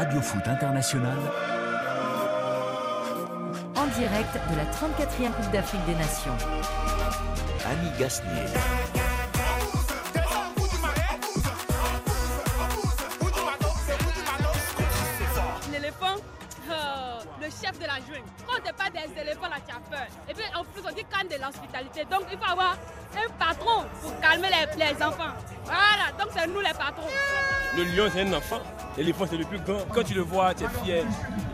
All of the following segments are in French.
Radio Foot International. En direct de la 34e Coupe d'Afrique des Nations. Annie Gasnier. L'éléphant, euh, le chef de la jungle. Quand on n'est pas des éléphants, là, tu as peur. Et puis en plus, on dit canne de l'hospitalité. Donc il faut avoir un patron pour calmer les, les enfants. Voilà, donc c'est nous les patrons. Le lion, c'est un enfant. L'éléphant, c'est le plus grand. Quand tu le vois, tu es fier.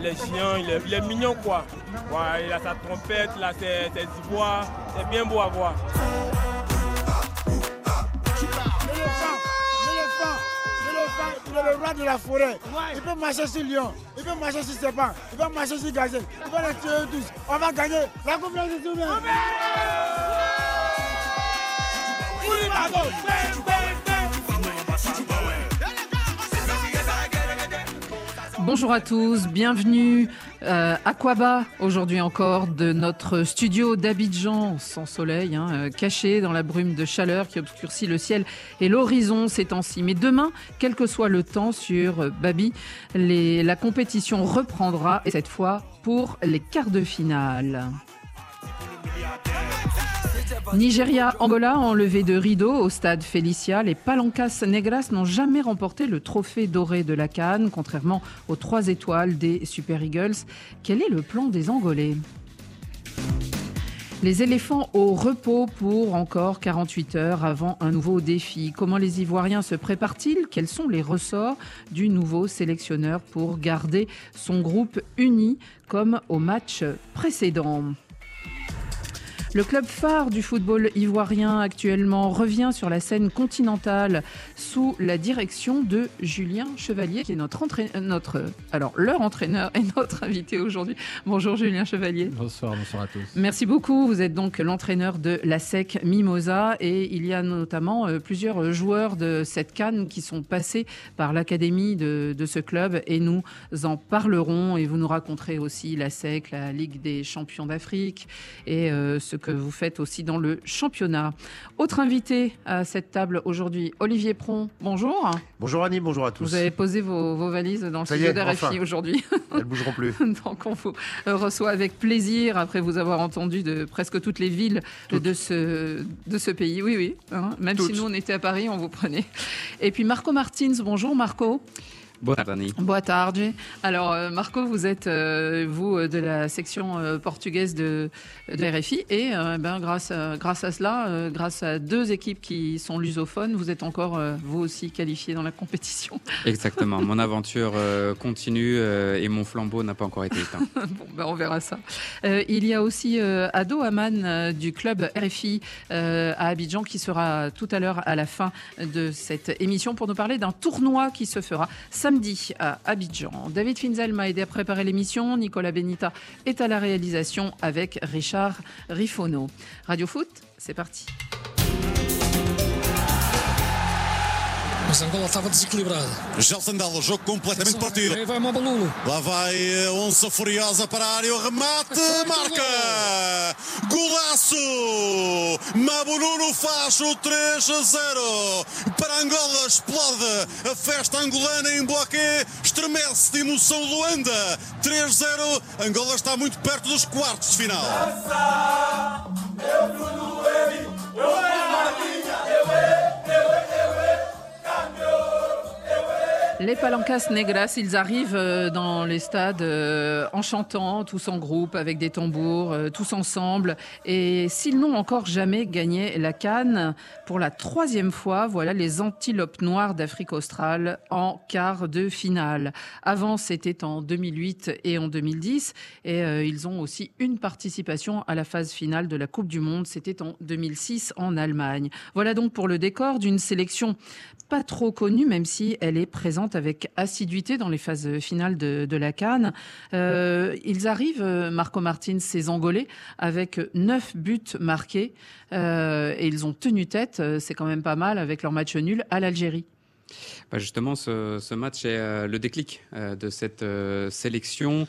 Il est chiant, il est, il est mignon, quoi. Ouais, il a sa trompette, là, ses, ses ivoires. C'est bien beau à voir. il est le roi de la forêt. Il peut marcher sur Lyon, il peut marcher sur Serpent, il peut marcher sur Gazelle, il peut les tuer tous. On va gagner la Coupe de tout. Bonjour à tous, bienvenue euh, à Quaba aujourd'hui encore de notre studio d'Abidjan sans soleil, hein, euh, caché dans la brume de chaleur qui obscurcit le ciel et l'horizon ces temps-ci. Mais demain, quel que soit le temps sur euh, Babi, la compétition reprendra et cette fois pour les quarts de finale. Nigeria, Angola ont levé de rideau au stade Felicia. Les Palancas Negras n'ont jamais remporté le trophée doré de la Cannes, contrairement aux trois étoiles des Super Eagles. Quel est le plan des Angolais? Les éléphants au repos pour encore 48 heures avant un nouveau défi. Comment les Ivoiriens se préparent-ils? Quels sont les ressorts du nouveau sélectionneur pour garder son groupe uni comme au match précédent? Le club phare du football ivoirien actuellement revient sur la scène continentale sous la direction de Julien Chevalier, qui est notre entraîneur, notre, alors leur entraîneur et notre invité aujourd'hui. Bonjour Julien Chevalier. Bonsoir, bonsoir à tous. Merci beaucoup. Vous êtes donc l'entraîneur de la SEC Mimosa et il y a notamment euh, plusieurs joueurs de cette canne qui sont passés par l'académie de, de, ce club et nous en parlerons et vous nous raconterez aussi la SEC, la Ligue des champions d'Afrique et euh, ce que vous faites aussi dans le championnat. Autre invité à cette table aujourd'hui, Olivier Pron. Bonjour. Bonjour Annie, bonjour à tous. Vous avez posé vos, vos valises dans le studio d'RFI enfin. aujourd'hui. Elles bougeront plus. Donc on vous reçoit avec plaisir après vous avoir entendu de presque toutes les villes de ce, de ce pays. Oui, oui. Hein. Même toutes. si nous on était à Paris, on vous prenait. Et puis Marco Martins. Bonjour Marco. Boa tarde. Boa tarde. Alors, euh, Marco, vous êtes, euh, vous, de la section euh, portugaise de, de RFI. Et ben, grâce, à, grâce à cela, grâce à deux équipes qui sont lusophones, vous êtes encore, vous aussi, qualifié dans la compétition. Exactement. Mon aventure continue et mon flambeau n'a pas encore été éteint. bon, ben, on verra ça. il y a aussi Ado Aman du club RFI à Abidjan qui sera tout à l'heure à la fin de cette émission pour nous parler d'un tournoi qui se fera samedi à Abidjan. David Finzel m'a aidé à préparer l'émission. Nicolas Benita est à la réalisation avec Richard Rifono. Radio Foot, c'est parti. Mas Angola estava desequilibrada. Gelson Dalla, jogo completamente partido. Aí vai Mabalulu. Lá vai a onça furiosa para a área, o remate, marca! Golaço! Mabululu faz o 3 a 0. Para Angola explode a festa angolana em Boaquê, estremece de emoção Luanda. 3-0, Angola está muito perto dos quartos de final. Eu, Bruno, ele, eu, Marquinha, eu, eu, eu, Les Palancas Negras, ils arrivent dans les stades en chantant, tous en groupe, avec des tambours, tous ensemble. Et s'ils n'ont encore jamais gagné la Cannes, pour la troisième fois, voilà les antilopes noires d'Afrique australe en quart de finale. Avant, c'était en 2008 et en 2010. Et euh, ils ont aussi une participation à la phase finale de la Coupe du Monde. C'était en 2006 en Allemagne. Voilà donc pour le décor d'une sélection pas trop connue, même si elle est présente avec assiduité dans les phases finales de, de la Cannes. Euh, ils arrivent, Marco Martins, ces Angolais, avec neuf buts marqués euh, et ils ont tenu tête, c'est quand même pas mal, avec leur match nul à l'Algérie. Bah justement, ce, ce, match est euh, le déclic euh, de cette euh, sélection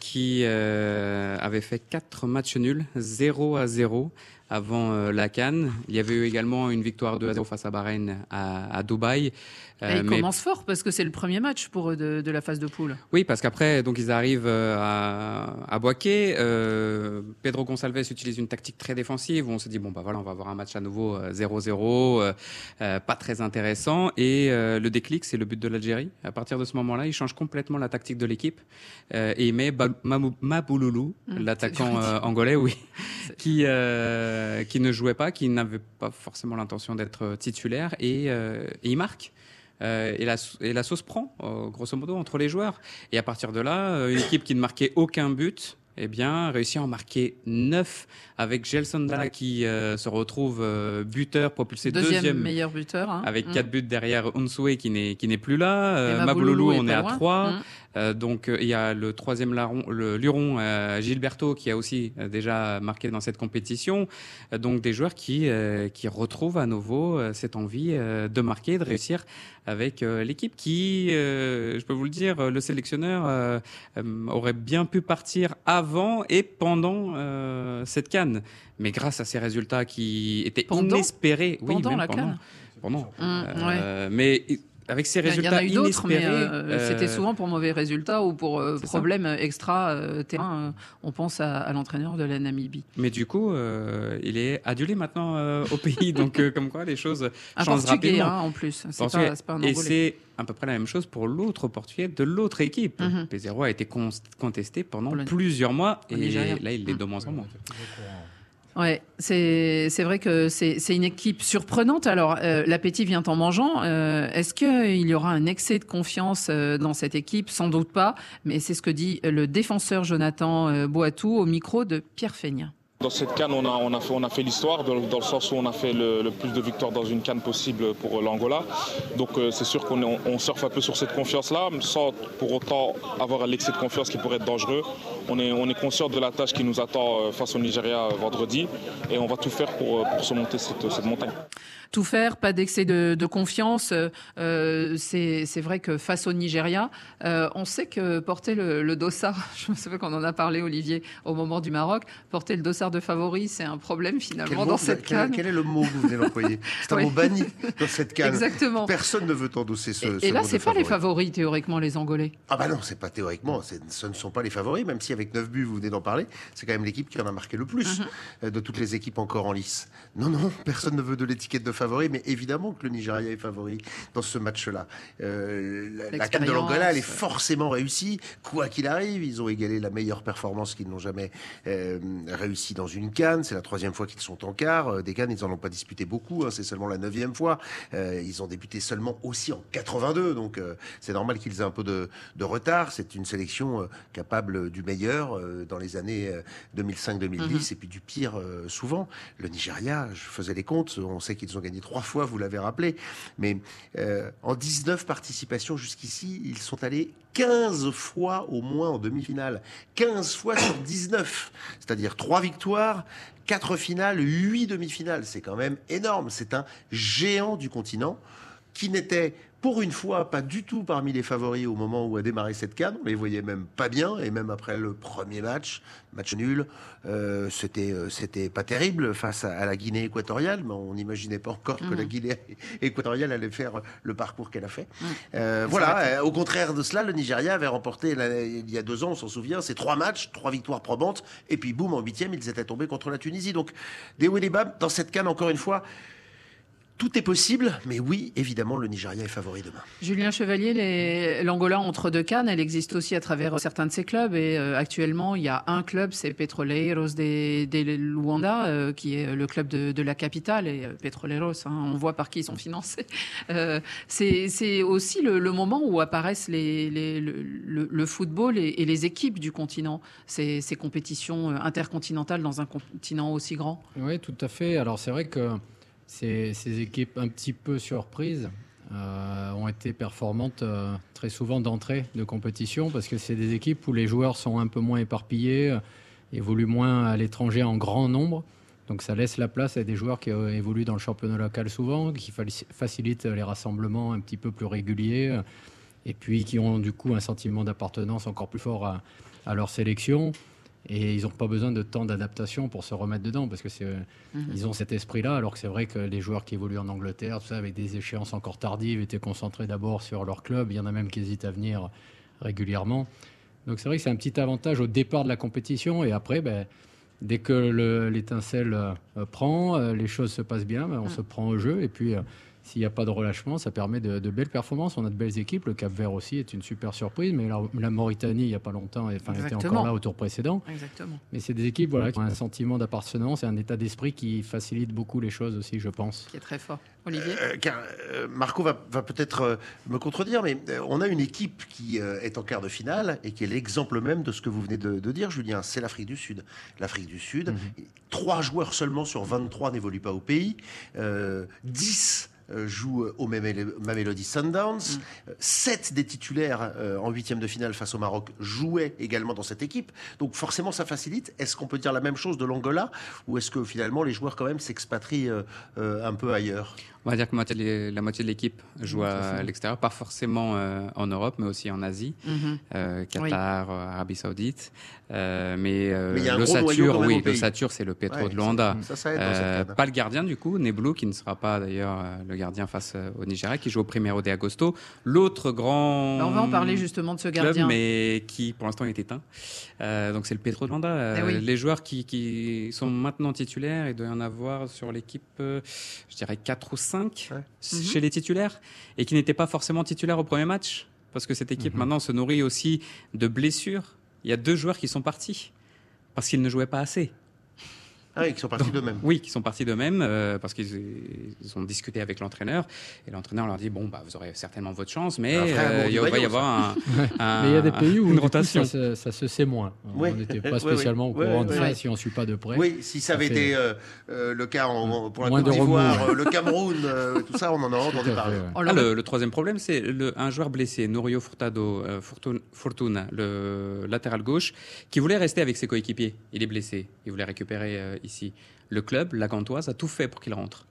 qui avait fait quatre matchs nuls, 0 à 0 avant euh, la Cannes. Il y avait eu également une victoire 2 à 0 face à Bahreïn à, à Dubaï. Et ils commencent fort parce que c'est le premier match pour eux de, de la phase de poule. Oui, parce qu'après, donc ils arrivent euh, à, à Boaké. Euh, Pedro Gonçalves utilise une tactique très défensive. Où on se dit bon bah voilà, on va avoir un match à nouveau euh, 0-0, euh, euh, pas très intéressant. Et euh, le déclic, c'est le but de l'Algérie. À partir de ce moment-là, il change complètement la tactique de l'équipe euh, et il met Mabouloulou, Mmh, l'attaquant euh, angolais, oui, qui euh, qui ne jouait pas, qui n'avait pas forcément l'intention d'être titulaire et, euh, et il marque. Euh, et, la, et la sauce prend, grosso modo, entre les joueurs. Et à partir de là, une équipe qui ne marquait aucun but, eh bien, réussit à en marquer 9 avec Gelson Dalla qui euh, se retrouve euh, buteur, propulsé Deuxième, deuxième, meilleur buteur. hein. avec Mm. 4 buts derrière Unsue qui n'est plus là. Euh, est on est à loin. 3. Mm. Euh, donc euh, il y a le troisième larron, le luron euh, Gilberto qui a aussi déjà marqué dans cette compétition. Donc des joueurs qui qui retrouvent à nouveau cette envie de marquer, de réussir avec l'équipe qui, je peux vous le dire, le sélectionneur aurait bien pu partir avant et pendant cette canne. Mais grâce à ces résultats qui étaient Pendant inespérés, oui, Pendant même la pendant, CAN. pendant. Mm, Euh, Mais avec ces Il y en résultats a eu d'autres, mais inespérés, euh, c'était euh, souvent pour mauvais résultats ou pour euh, problèmes extra euh, terrain. Euh, on pense à, à l'entraîneur de la Namibie. Mais du coup, euh, il est adulé maintenant euh, au pays, donc euh, comme quoi les choses Un changent Portugais, rapidement. hein, en plus. C'est pas, pas un Et c'est à peu près la même chose pour l'autre Portugais de l'autre équipe. Mhm. P0 a été con- contesté pendant plusieurs mois et là, il l'est de moins en moins. Ouais, c'est vrai que c'est une équipe surprenante. Alors, euh, l'appétit vient en mangeant. Euh, Est-ce qu'il y aura un excès de confiance euh, dans cette équipe? Sans doute pas, mais c'est ce que dit le défenseur Jonathan euh, Boatou au micro de Pierre Feignin. Dans cette canne, on a, fait, l'histoire, dans, le sens où on a fait le, plus de victoires dans une canne possible pour l'Angola. Donc euh, c'est sûr qu'on surfe un peu sur cette confiance-là, sans pour autant avoir l'excès de confiance qui pourrait être dangereux. On est, on conscient de la tâche qui nous attend euh, face au Nigeria vendredi et on va tout faire pour, euh, surmonter cette montagne. Tout faire, pas d'excès de, de confiance. Euh, c'est vrai que face au Nigeria, euh, on sait que porter le, le dossard, je me souviens qu'on en a parlé, Olivier, au moment du Maroc, porter le dossard de favori, c'est un problème finalement dans cette canne. quel est le mot que vous venez d'employer C'est un Oui. mot banni dans cette canne. Exactement. Personne ne veut endosser ce, ce Et là, c'est pas les favori. favoris théoriquement les Angolais. Ah bah non, c'est pas théoriquement, ce ne sont pas les favoris, même si avec 9 buts, vous venez d'en parler, c'est quand même l'équipe qui en a marqué le plus Mhm. euh, de toutes les équipes encore en lice. Non, non, personne ne veut de l'étiquette de favori, mais évidemment que le Nigeria est favori dans ce match-là. Euh, la- canne de l'Angola, elle est forcément réussie, quoi qu'il arrive. Ils ont égalé la meilleure performance qu'ils n'ont jamais euh, réussi dans une canne. C'est la troisième fois qu'ils sont en quart. Euh, Des cannes, ils en ont pas disputé beaucoup, hein, c'est seulement la neuvième fois. Euh, ils ont débuté seulement aussi en 82, donc c'est normal qu'ils aient un peu de, de retard. C'est une sélection capable du meilleur dans les années euh, 2005-2010 et puis du pire souvent. Le Nigeria, je faisais les comptes, on sait qu'ils ont gagné trois fois, vous l'avez rappelé, mais euh, en 19 participations jusqu'ici, ils sont allés 15 fois au moins en demi-finale. 15 fois sur 19, c'est-à-dire trois victoires, quatre finales, huit demi-finales. C'est quand même énorme. C'est un géant du continent qui n'était pour une fois pas du tout parmi les favoris au moment où a démarré cette canne. On les voyait même pas bien et même après le premier match, match nul, euh, c'était euh, c'était pas terrible face à, à la Guinée équatoriale, mais on n'imaginait pas encore que la Guinée équatoriale allait faire le parcours qu'elle a fait. Euh, voilà, au contraire de cela, le Nigeria avait remporté la- il y a deux ans, on s'en souvient, ces trois matchs, trois victoires probantes, et puis boum, en huitième, ils étaient tombés contre la Tunisie. Donc, des hauts et des bas, dans cette canne, encore une fois, tout est possible, mais oui, évidemment, le Nigeria est favori demain. Julien Chevalier, les- l'Angola entre deux cannes, elle existe aussi à travers certains de ses clubs. Et euh, actuellement, il y a un club, c'est Petroleiros de, de Luanda, euh, qui est le club de, de la capitale. Et euh, Petroleiros, hein, on voit par qui ils sont financés. Euh, c'est aussi le, le moment où apparaissent les, les- le, le- le football et, et les équipes du continent, ces, ces compétitions euh, intercontinentales dans un continent aussi grand. Oui, tout à fait. Alors c'est vrai que ces, équipes un petit peu surprises euh, ont été performantes euh, très souvent d'entrée de compétition parce que c'est des équipes où les joueurs sont un peu moins éparpillés, euh, évoluent moins à l'étranger en grand nombre. Donc ça laisse la place à des joueurs qui évoluent dans le championnat local souvent, qui faci- facilitent les rassemblements un petit peu plus réguliers et puis qui ont du coup un sentiment d'appartenance encore plus fort à leur sélection. Et ils n'ont pas besoin de temps d'adaptation pour se remettre dedans, parce que c'est, Mhm. ils ont cet esprit-là, alors que c'est vrai que les joueurs qui évoluent en Angleterre, tout ça, avec des échéances encore tardives, étaient concentrés d'abord sur leur club. Il y en a même qui hésitent à venir régulièrement. Donc c'est vrai que c'est un petit avantage au départ de la compétition, et après, ben, dès que le- l'étincelle euh, prend, euh, les choses se passent bien, ben, on se prend au jeu, et puis euh, s'il n'y a pas de relâchement, ça permet de, de belles performances. On a de belles équipes. Le Cap Vert aussi est une super surprise, mais la, la Mauritanie, il n'y a pas longtemps, enfin, était encore là au tour précédent. Exactement. Mais c'est des équipes voilà, qui ont un sentiment d'appartenance et un état d'esprit qui facilite beaucoup les choses aussi, je pense. Qui est très fort. Olivier Euh, car euh, Marco va, va peut-être euh, me contredire, mais euh, on a une équipe qui euh, est en quart de finale et qui est l'exemple même de ce que vous venez de, de dire, Julien. C'est l'Afrique du Sud. L'Afrique du Sud, trois joueurs seulement sur 23 n'évoluent pas au pays. Euh, 10 euh, jouent au Mamel- Mamelody Sundowns. Euh, Sept des titulaires euh, en huitième de finale face au Maroc jouaient également dans cette équipe. Donc forcément, ça facilite. Est-ce qu'on peut dire la même chose de l'Angola? Ou est-ce que finalement les joueurs quand même s'expatrient euh, euh, un peu ailleurs? On va dire que la moitié de l'équipe joue à l'extérieur, pas forcément euh, en Europe, mais aussi en Asie, Mhm. Euh, Qatar, euh, Arabie Saoudite. Euh, mais euh, Mais quand même oui, au l'ossature, c'est le Petro Ouais, de Luanda. ça- ça, ça aide dans cette Euh, canne. pas le gardien du coup, Neblou, qui ne sera pas d'ailleurs euh, le gardien face euh, au Nigeria, qui joue au Primero de Agosto. L'autre grand. Bah, on va en parler justement de ce club, gardien. mais qui pour l'instant est éteint. Euh, donc c'est le Petro de Luanda. Euh, Eh oui. Les joueurs qui, qui sont maintenant titulaires, il doit y en avoir sur l'équipe, euh, je dirais 4 ou 5 Mhm. chez les titulaires, et qui n'étaient pas forcément titulaires au premier match, parce que cette équipe maintenant se nourrit aussi de blessures. Il y a deux joueurs qui sont partis, parce qu'ils ne jouaient pas assez. Ah oui, qui sont partis d'eux-mêmes. Oui, qui sont partis d'eux-mêmes euh, parce qu'ils ils ont discuté avec l'entraîneur et l'entraîneur leur dit bon bah vous aurez certainement votre chance mais euh, il va y avoir un, un- Mais il y a des pays où une coup, rotation. ça, se- ça se sait moins. On n'était pas spécialement au courant de ça si on ne suit pas de près. Oui, si ça avait fait- été euh, le cas en- pour la Moins Côte d'Ivoire, le Cameroun, euh, tout ça, on en a entendu parler. Ah, le, le troisième problème, c'est un joueur blessé, Nurio Furtado, euh, Fortun- Fortuna, le latéral gauche, qui voulait rester avec ses coéquipiers. Il est blessé, il voulait récupérer euh, ici. Le club, la Gantoise, a tout fait pour qu'il rentre.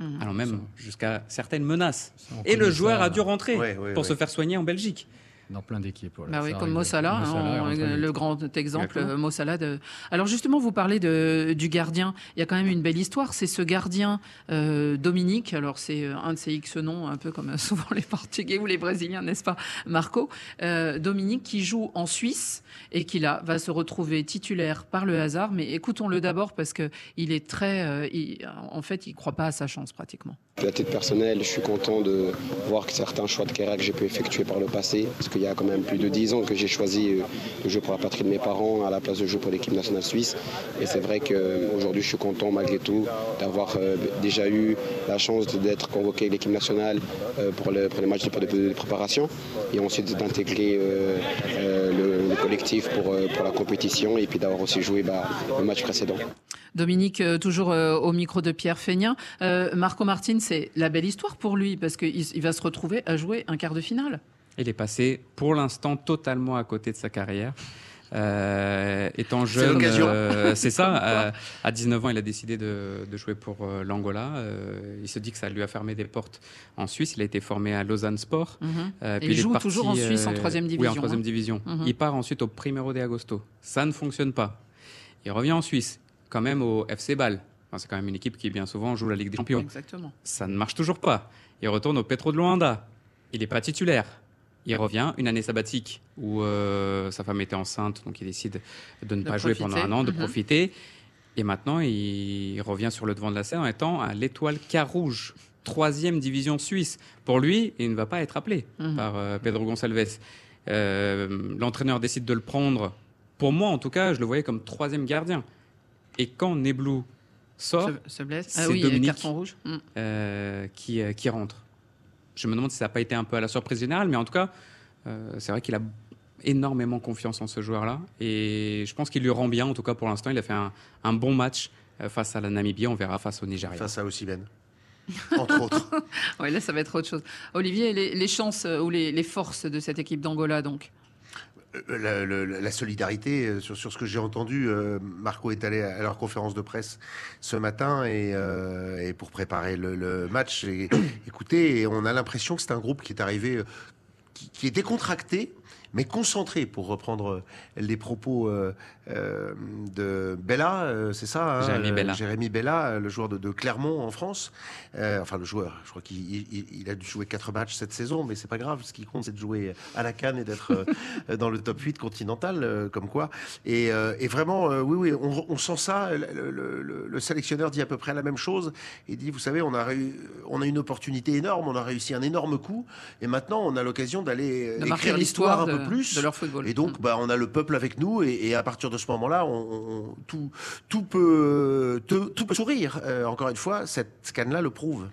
Mhm. Alors même jusqu'à certaines menaces. Et le joueur ça. a dû rentrer Ouais, ouais, pour ouais. se faire soigner en Belgique. Dans plein d'équipes. voilà, Bah oui, comme arrive. Mo Salah, Mo Salah hein, le grand exemple, euh, Mo Salah. de- Alors justement, vous parlez de, du gardien. Il y a quand même une belle histoire. C'est ce gardien euh, Dominique. Alors c'est euh, un de ces X noms, un peu comme euh, souvent les Portugais ou les Brésiliens, n'est-ce pas, Marco Euh, Dominique qui joue en Suisse et qui là va se retrouver titulaire par le hasard. Mais écoutons-le d'abord parce que il est très, euh, il- en fait, il croit pas à sa chance pratiquement. À titre personnel, je suis content de voir que certains choix de carrière que j'ai pu effectuer par le passé, parce qu'il y a quand même plus de 10 ans que j'ai choisi euh, de jouer pour la patrie de mes parents à la place de jouer pour l'équipe nationale suisse. Et c'est vrai qu'aujourd'hui, je suis content malgré tout d'avoir euh, déjà eu la chance d'être convoqué à l'équipe nationale euh, pour, pour les matchs de, préparation et ensuite d'intégrer euh, euh, le, le collectif pour, euh, pour la compétition et puis d'avoir aussi joué bah, le match précédent. Dominique, euh, toujours euh, au micro de Pierre Feignin. Euh, Marco Martin, c'est la belle histoire pour lui parce qu'il il va se retrouver à jouer un quart de finale. Il est passé pour l'instant totalement à côté de sa carrière. Euh, étant jeune, euh, c'est ça. euh, à 19 ans, il a décidé de, de jouer pour l'Angola. Il se dit que ça lui a fermé des portes en Suisse. Il a été formé à Lausanne Sport. Mhm. Et puis il joue parti, toujours en Suisse, en troisième Oui, en division, troisième hein. division. Mhm. Il part ensuite au Primero de Agosto. Ça ne fonctionne pas. Il revient en Suisse, quand même au FC Bâle. Enfin, c'est quand même une équipe qui bien souvent joue la Ligue des Champions. Exactement. Ça ne marche toujours pas. Il retourne au Petro de Luanda. Il n'est pas titulaire. Il revient une année sabbatique où euh, sa femme était enceinte, donc il décide de ne De pas jouer pendant un an, de Mhm. profiter. Et maintenant, il revient sur le devant de la scène en étant à l'étoile Carouge, troisième division suisse. Pour lui, il ne va pas être appelé Mhm. par euh, Pedro Gonçalves. Euh, L'entraîneur décide de le prendre. Pour moi, en tout cas, je le voyais comme troisième gardien. Et quand Neblou sort, Se- se blesse. c'est Ah oui, il y a Dominique carton rouge. Mm. euh, qui, qui rentre. Je me demande si ça n'a pas été un peu à la surprise générale, mais en tout cas, euh, c'est vrai qu'il a énormément confiance en ce joueur-là. Et je pense qu'il lui rend bien, en tout cas pour l'instant. Il a fait un, un bon match euh, face à la Namibie. On verra face au Nigeria. Face à Osimhen. Entre autres. Ouais, là, ça va être autre chose. Olivier, les, les chances euh, ou les, les forces de cette équipe d'Angola, donc? Euh, la, solidarité, euh, sur, ce que j'ai entendu, euh, Marco est allé à leur conférence de presse ce matin et, pour préparer le, match. Écoutez, on a l'impression que c'est un groupe qui est arrivé, qui est décontracté. Mais concentré, pour reprendre les propos euh, euh, de Bella, euh, c'est ça hein, Jérémy euh, Bella. Jérémy Bella, le joueur de, de Clermont en France. Euh, enfin, le joueur, je crois qu'il il- il a dû jouer quatre matchs cette saison, mais c'est pas grave. Ce qui compte, c'est de jouer à la canne et d'être euh, dans le top 8 continental, euh, comme quoi. Et, euh, et vraiment, euh, oui, oui, on, on sent ça. Le, le- le- le sélectionneur dit à peu près la même chose. Il dit, vous savez, on a, on a une opportunité énorme, on a réussi un énorme coup, et maintenant on a l'occasion d'aller euh, écrire l'histoire un l'histoire peu de- plus de leur football. Et donc, bah, on a le peuple avec nous, et, et à partir de ce moment-là, on, on- tout, tout peut, tout, tout peut sourire. Euh, encore une fois, cette canne-là le prouve.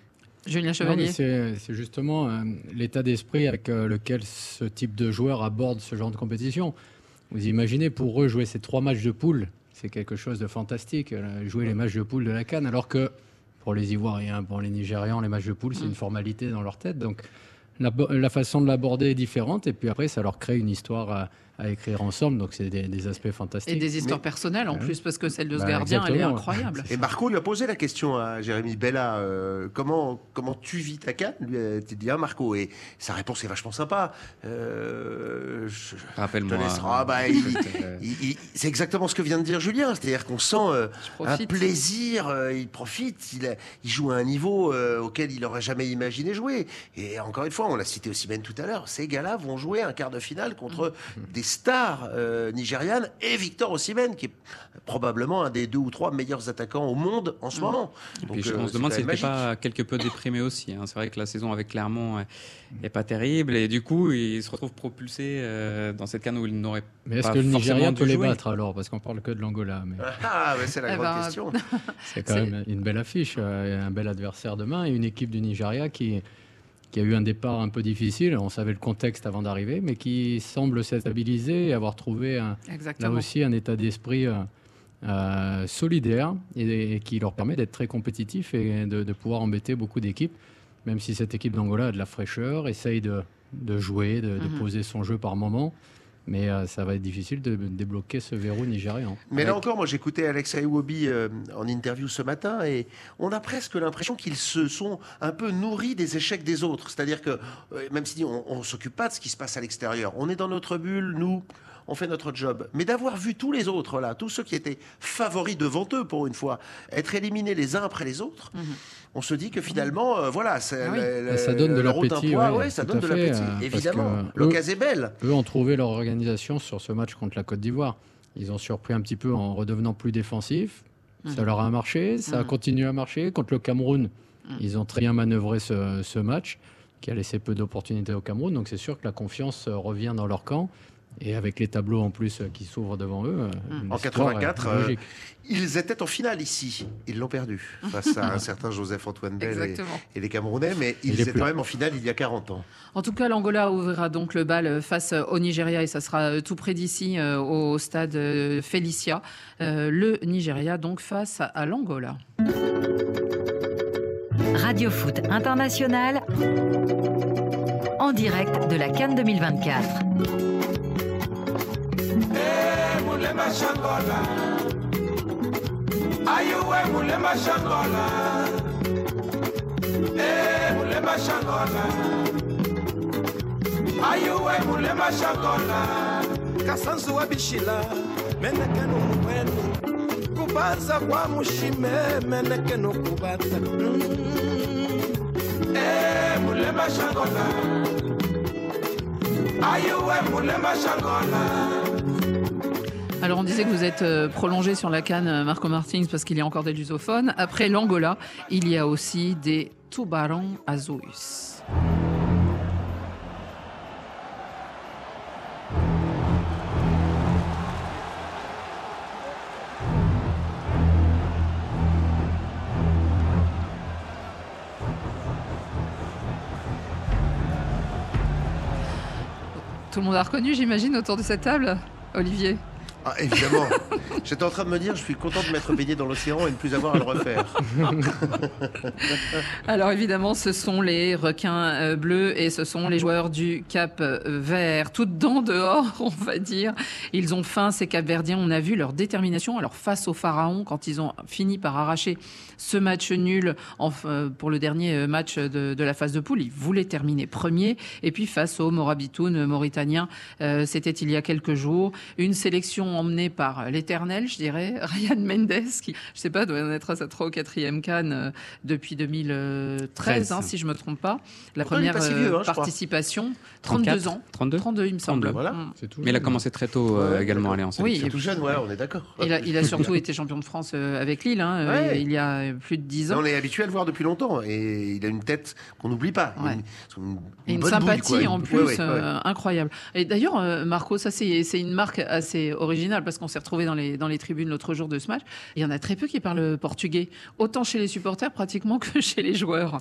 Julien Chevalier. C'est justement euh, l'état d'esprit avec euh, lequel ce type de joueur aborde ce genre de compétition. Vous imaginez pour eux jouer ces trois matchs de poule, c'est quelque chose de fantastique, euh, jouer les matchs de poule de la Cannes, alors que pour les Ivoiriens, pour les Nigérians, les matchs de poule, c'est Mm. une formalité dans leur tête. Donc la, la façon de l'aborder est différente, et puis après, ça leur crée une histoire à, écrire ensemble, donc c'est des, des aspects fantastiques. Et des histoires Mais- personnelles en Ouais. plus, parce que celle de ce Bah, gardien, elle est incroyable. Et Marco lui a posé la question à Jérémy Bella euh, comment, comment tu vis ta canne Lui a dit ah, Marco. Et sa réponse est vachement sympa. Euh, Rappelle-moi. Ah, bah, Euh, c'est exactement ce que vient de dire Julien. C'est-à-dire qu'on sent euh, un plaisir, euh, il profite, il, a- il joue à un niveau euh, auquel il n'aurait jamais imaginé jouer. Et encore une fois, on l'a cité aussi bien tout à l'heure, ces gars-là vont jouer un quart de finale contre des stars euh, nigérianes et Victor Osimhen, qui est probablement un des deux ou trois meilleurs attaquants au monde en ce moment. Et Donc, puis euh, on se c'est demande s'il n'était pas quelque peu déprimé aussi. hein. C'est vrai que la saison avec Clermont n'est pas terrible et du coup il se retrouve propulsé euh, dans cette canne où il n'aurait Mais est-ce pas que le dû peut les battre alors? Parce qu'on parle que de l'Angola. Mais... Ah, mais c'est la Eh grande ben, question. C'est quand même une belle affiche, euh, un bel adversaire demain et une équipe du Nigeria qui, qui a eu un départ un peu difficile. On savait le contexte avant d'arriver, mais qui semble s'être stabilisé et avoir trouvé un- là aussi un état d'esprit euh, euh, solidaire et, et qui leur permet d'être très compétitif et de, de pouvoir embêter beaucoup d'équipes, même si cette équipe d'Angola a de la fraîcheur, essaye de, de jouer, de, de Mhm. poser son jeu par moment. Mais euh, ça va être difficile de débloquer ce verrou nigérian. Mais là encore, moi j'écoutais Alex Iwobi euh, en interview ce matin et on a presque l'impression qu'ils se sont un peu nourris des échecs des autres. C'est-à-dire que euh, même si on ne s'occupe pas de ce qui se passe à l'extérieur, on est dans notre bulle, nous, on fait notre job. Mais d'avoir vu tous les autres là, tous ceux qui étaient favoris devant eux pour une fois, être éliminés les uns après les autres, Mhm. on se dit que finalement, euh, voilà, Ah oui. le- Et ça donne de l'appétit, ouais, ouais, ça donne à de l'appétit, parce évidemment. L'occasion est belle. Eux ont trouvé leur organisation sur ce match contre la Côte d'Ivoire. Ils ont surpris un petit peu en redevenant plus défensifs. Ça Mhm. leur a marché, ça a Mhm. continué à marcher. Contre le Cameroun, ils ont très bien manœuvré ce, ce match qui a laissé peu d'opportunités au Cameroun. Donc c'est sûr que la confiance euh, revient dans leur camp. Et avec les tableaux en plus qui s'ouvrent devant eux, euh, Mhm. En l'espoir est 84, euh. Ils étaient en finale ici. Ils l'ont perdu face à un certain Joseph-Antoine Bell et, les Camerounais, mais Il ils étaient plus quand même en finale il y a 40 ans. En tout cas, l'Angola ouvrira donc le bal face au Nigeria et ça sera euh, tout près d'ici euh, au stade euh, Felicia. Euh, Le Nigeria donc face à l'Angola. Radio Foot International en direct de la Cannes 2024. Mulema shangola ayuwe mulema shangola eh mulema shangola ayuwe mulema shangola kasanzu wa bishila menekenu mwenu kubanza kwa mushime menekenu kubata Mm. eh mulema shangola ayuwe mulema shangola Alors on disait que vous êtes euh, prolongé sur la canne euh, Marco Martins parce qu'il y a encore des lusophones. Après l'Angola, il y a aussi des Tubarão Azuis. Tout le monde a reconnu, j'imagine, autour de cette table Olivier? Ah, évidemment, J'étais en train de me dire, je suis content de m'être baigné dans l'océan et ne plus avoir à le refaire. Alors évidemment, ce sont les requins euh, bleus et ce sont les joueurs du Cap euh, Vert. Toutes dents dehors, on va dire. Ils ont faim, ces Capverdiens. On a vu leur détermination. Alors face au Pharaon, quand ils ont fini par arracher ce match nul euh, pour le dernier match de, la phase de poule, ils voulaient terminer premier. Et puis face au Morabitoun mauritanien, euh, c'était il y a quelques jours. Une sélection emmenée par l'éternel, je dirais, Ryan Mendes, qui, je sais pas, doit en être à sa 3 ou 4e canne euh, depuis 2013, hein, si je me trompe pas. La première si vieux, hein, participation, 32 ans. 32 32, il me semble. Voilà. Mm. Mais il a commencé très tôt euh, également à aller en sélection. Oui, tout jeune, ouais, on est d'accord. Il a, il a surtout été champion de France euh, avec Lille, hein, Ouais. il y a plus de 10 ans. On est habitué à le voir depuis longtemps et il a une tête qu'on n'oublie pas. Ouais. Une, une- Et une bonne sympathie en plus ouais, ouais, ouais. euh, incroyable. Et d'ailleurs, euh, Marco, ça c'est une marque assez originale parce qu'on s'est retrouvé dans les dans les tribunes l'autre jour de ce match. Il y en a très peu qui parlent portugais, autant chez les supporters pratiquement que chez les joueurs.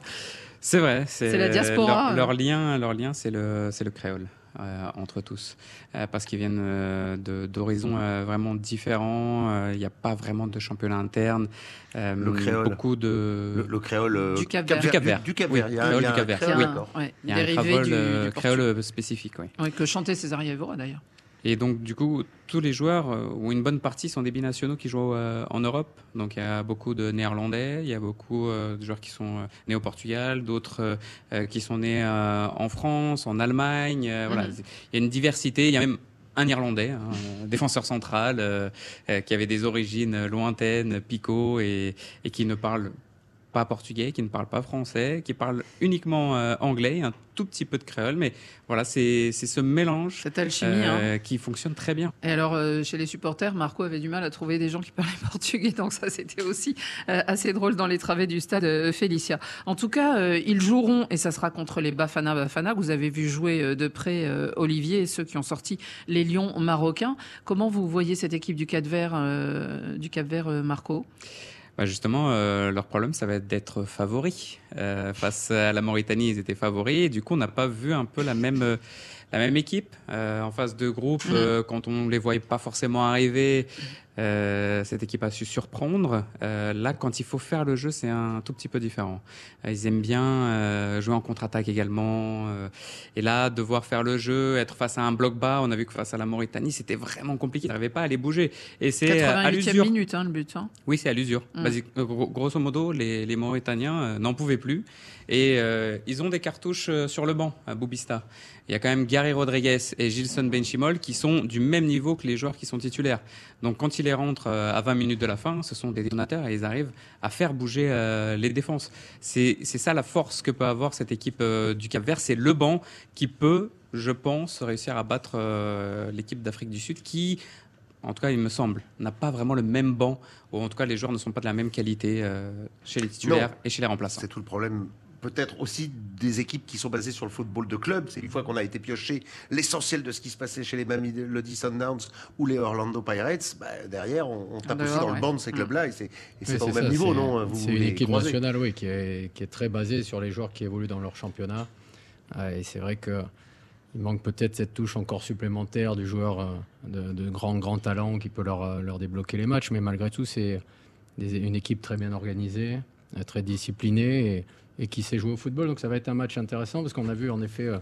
C'est vrai. C'est la diaspora, Leur, leur lien, leur lien, c'est le, c'est le créole. euh, entre tous, Euh, parce qu'ils viennent euh, de- d'horizons euh, vraiment différents. euh, Il n'y a pas vraiment de championnat interne. euh, Le créole. Beaucoup de Le, le créole. euh, Du Cap du Vert. Cap-Vert. Du, du Cap Oui, Vert. Il y a un- créole il y a du un Cap-Vert. créole, Oui. Ouais, Il y a un créole, du, du créole spécifique, oui. Ouais, que chantait César Evora d'ailleurs. Et donc, du coup, tous les joueurs, euh, ou une bonne partie, sont des binationaux qui jouent euh, en Europe. Donc, il y a beaucoup de Néerlandais, il y a beaucoup euh, de joueurs qui sont nés au Portugal, d'autres qui sont nés en France, en Allemagne. Voilà, Mhm. il y a une diversité. Il y a même un Irlandais, hein, un défenseur central, euh, euh, qui avait des origines lointaines, Pico, et, et qui ne parle pas portugais, qui ne parle pas français, qui parle uniquement euh, anglais, un tout petit peu de créole, mais voilà, c'est ce mélange Cette alchimie. hein. euh, qui fonctionne très bien. Et alors, euh, chez les supporters, Marco avait du mal à trouver des gens qui parlaient portugais, donc ça, c'était aussi assez drôle dans les travées du stade Félicia. En tout cas, ils joueront, et ça sera contre les Bafana Bafana. Vous avez vu jouer de près Olivier et ceux qui ont sorti les Lions marocains. Comment vous voyez cette équipe du Cap Vert, euh, du Cap Vert, euh, Marco? Bah justement, euh, leur problème, ça va être d'être favoris. Euh, face à la Mauritanie, ils étaient favoris. Du coup, on n'a pas vu un peu la même, euh, la même équipe euh, en phase de groupe. Mhm. euh, quand on les voyait pas forcément arriver, euh, cette équipe a su surprendre. Euh, là, quand il faut faire le jeu, c'est un tout petit peu différent. Euh, ils aiment bien jouer en contre-attaque également. et là, devoir faire le jeu, être face à un bloc bas, on a vu que face à la Mauritanie, c'était vraiment compliqué. Ils n'arrivaient pas à les bouger. Et c'est à 88e l'usure. minute, hein, le but. hein. Oui, c'est à l'usure. Mm. Grosso modo, les, les Mauritaniens n'en pouvaient plus. Et euh, ils ont des cartouches euh, sur le banc à Boubista. Il y a quand même Gary Rodriguez et Gilson Benchimol qui sont du même niveau que les joueurs qui sont titulaires. Donc quand ils les rentrent euh, à 20 minutes de la fin, ce sont des détonateurs et ils arrivent à faire bouger euh, les défenses. C'est ça la force que peut avoir cette équipe euh, du Cap-Vert. C'est le banc qui peut, je pense, réussir à battre l'équipe d'Afrique du Sud qui en tout cas, il me semble, n'a pas vraiment le même banc, ou en tout cas, les joueurs ne sont pas de la même qualité euh, chez les titulaires Non. et chez les remplaçants. C'est tout le problème. Peut-être aussi des équipes qui sont basées sur le football de club. C'est une fois qu'on a été pioché l'essentiel de ce qui se passait chez les Mamelody Sundowns ou les Orlando Pirates. bah, derrière, on, on tape dehors, aussi dans ouais. le banc de ces Mm. clubs-là et c'est pas au même ça, niveau, non C'est une équipe croisez. nationale, oui, qui est, qui est très basée sur les joueurs qui évoluent dans leur championnat. Ah, et c'est vrai que il manque peut-être cette touche encore supplémentaire du joueur euh, de, de grand, grand talent qui peut leur, euh, leur débloquer les matchs. Mais malgré tout, c'est une équipe très bien organisée, euh, très disciplinée et, et qui sait jouer au football. Donc ça va être un match intéressant parce qu'on a vu en effet euh,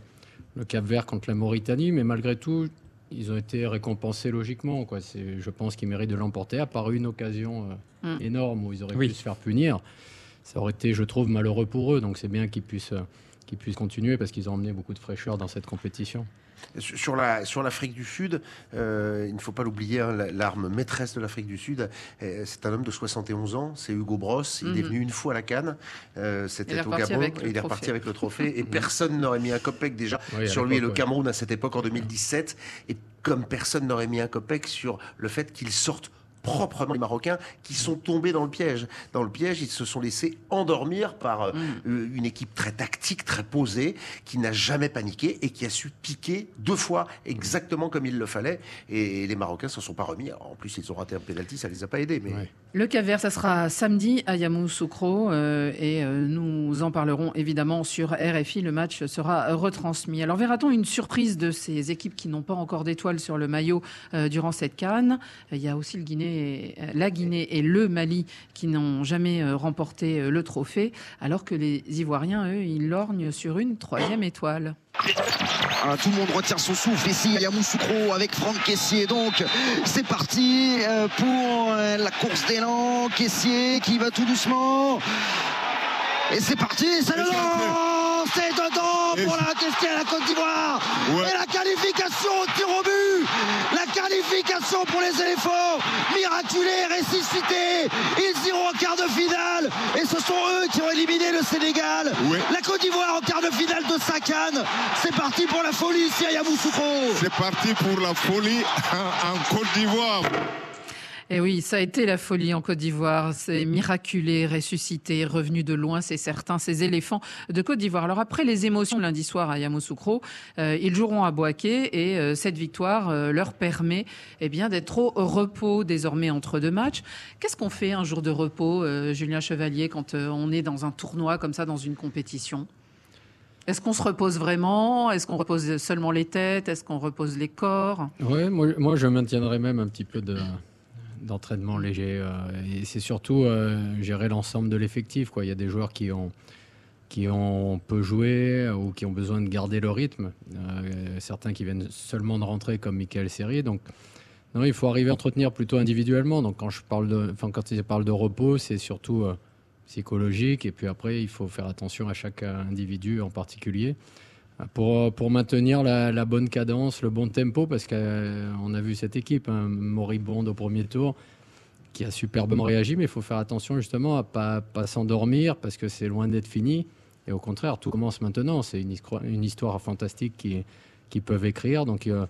le Cap Vert contre la Mauritanie, mais malgré tout, ils ont été récompensés logiquement. Quoi. C'est- Je pense qu'ils méritent de l'emporter, à part une occasion euh, Mm. énorme où ils auraient Oui. pu se faire punir. Ça aurait été, je trouve, malheureux pour eux. Donc c'est bien qu'ils puissent, euh, qu'ils puissent continuer parce qu'ils ont emmené beaucoup de fraîcheur dans cette compétition. Sur la sur l'Afrique du Sud, euh, il ne faut pas l'oublier, hein, la- l'arme maîtresse de l'Afrique du Sud, euh, c'est un homme de 71 ans, c'est Hugo Bross. Il est Mhm. venu une fois à la Cannes, euh, c'était au Gabon, et il est reparti avec le trophée. Et personne n'aurait mis un copec déjà Oui, sur lui et le. Cameroun à cette époque en 2017. Et comme personne n'aurait mis un copec sur le fait qu'il sorte proprement les Marocains qui sont tombés dans le piège. Dans le piège, ils se sont laissés endormir par euh, euh, une équipe très tactique, très posée, qui n'a jamais paniqué et qui a su piquer deux fois exactement comme il le fallait. Et les Marocains s'en sont pas remis. Alors, en plus, ils ont raté un pénalty, ça les a pas aidés. Mais Ouais. Le Cap Vert, ça sera samedi à Yamoussoukro euh, et euh, nous en parlerons évidemment sur RFI. Le match sera retransmis. Alors verra-t-on une surprise de ces équipes qui n'ont pas encore d'étoiles sur le maillot euh, durant cette canne? Il y a aussi le Guinée Guinée, la Guinée et le Mali qui n'ont jamais remporté le trophée, alors que les Ivoiriens, eux, ils lorgnent sur une troisième étoile. Ah, tout le monde retient son souffle ici. Yamoussoukro avec Franck Caissier. Donc, c'est parti pour la course d'élan. Caissier qui va tout doucement. Et c'est parti, c'est le c'est dedans pour la question à la Côte d'Ivoire. Et la qualification au tir au but. La qualification pour les éléphants. Miraculé, ressuscité. Ils iront en quart de finale. Et ce sont eux qui ont éliminé le Sénégal. La Côte d'Ivoire en quart de finale de Sakan. C'est parti pour la folie ici à Yamoussoukro. C'est parti pour la folie en Côte d'Ivoire. Et eh oui, ça a été la folie en Côte d'Ivoire. C'est miraculé, ressuscité, revenu de loin, c'est certain, ces éléphants de Côte d'Ivoire. Alors après les émotions lundi soir à Yamoussoukro, euh, ils joueront à Boaké et euh, cette victoire euh, leur permet eh bien d'être au repos désormais entre deux matchs. Qu'est-ce qu'on fait un jour de repos, Julien Chevalier, quand on est dans un tournoi comme ça, dans une compétition? Est-ce qu'on se repose vraiment? Est-ce qu'on repose seulement les têtes? Est-ce qu'on repose les corps? Oui, moi, moi, je maintiendrai même un petit peu de, d'entraînement léger. Euh, et c'est surtout euh, gérer l'ensemble de l'effectif. Il y a des joueurs qui ont, qui ont peu joué ou qui ont besoin de garder le rythme. Euh, certains qui viennent seulement de rentrer, comme Michael Serrier. Donc, non, il faut arriver à entretenir plutôt individuellement. Donc, quand je parle de, enfin, quand il parle de repos, c'est surtout psychologique. Et puis après, il faut faire attention à chaque individu en particulier pour, pour maintenir la, bonne cadence, le bon tempo, parce qu'on a vu cette équipe, hein, moribonde au premier tour, qui a superbement réagi, mais il faut faire attention justement à pas, pas s'endormir, parce que c'est loin d'être fini. Et au contraire, tout commence maintenant. C'est une, histoire fantastique qu'ils qui peuvent écrire. Donc euh,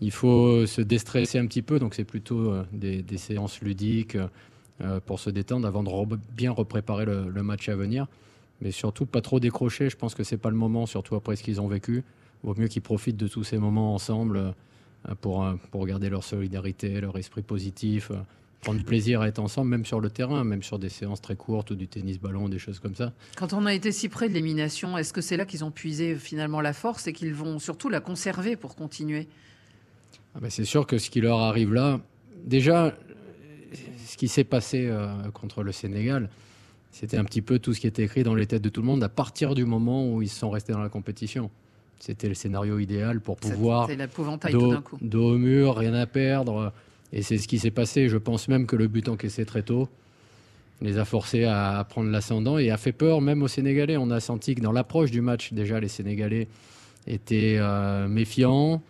il faut se déstresser un petit peu. Donc c'est plutôt euh, des, séances ludiques euh, pour se détendre avant de bien repréparer le match à venir mais surtout pas trop décrocher. Je pense que c'est pas le moment, surtout après ce qu'ils ont vécu. Vaut mieux qu'ils profitent de tous ces moments ensemble euh, pour, euh, pour garder leur solidarité, leur esprit positif, euh, prendre plaisir à être ensemble, même sur le terrain, même sur des séances très courtes ou du tennis-ballon, des choses comme ça. Quand on a été si près de l'élimination, est-ce que c'est là qu'ils ont puisé finalement la force et qu'ils vont surtout la conserver pour continuer? Ah ben, C'est sûr que ce qui leur arrive là, déjà, ce qui s'est passé contre le Sénégal, c'était un petit peu tout ce qui était écrit dans les têtes de tout le monde à partir du moment où ils sont restés dans la compétition. C'était le scénario idéal pour pouvoir. C'est l'épouvantail tout d'un coup. Dos au mur, rien à perdre. Et c'est ce qui s'est passé. Je pense même que le but encaissé très tôt les a forcés à prendre l'ascendant et a fait peur même aux Sénégalais. On a senti que dans l'approche du match, déjà, les Sénégalais étaient euh, méfiants.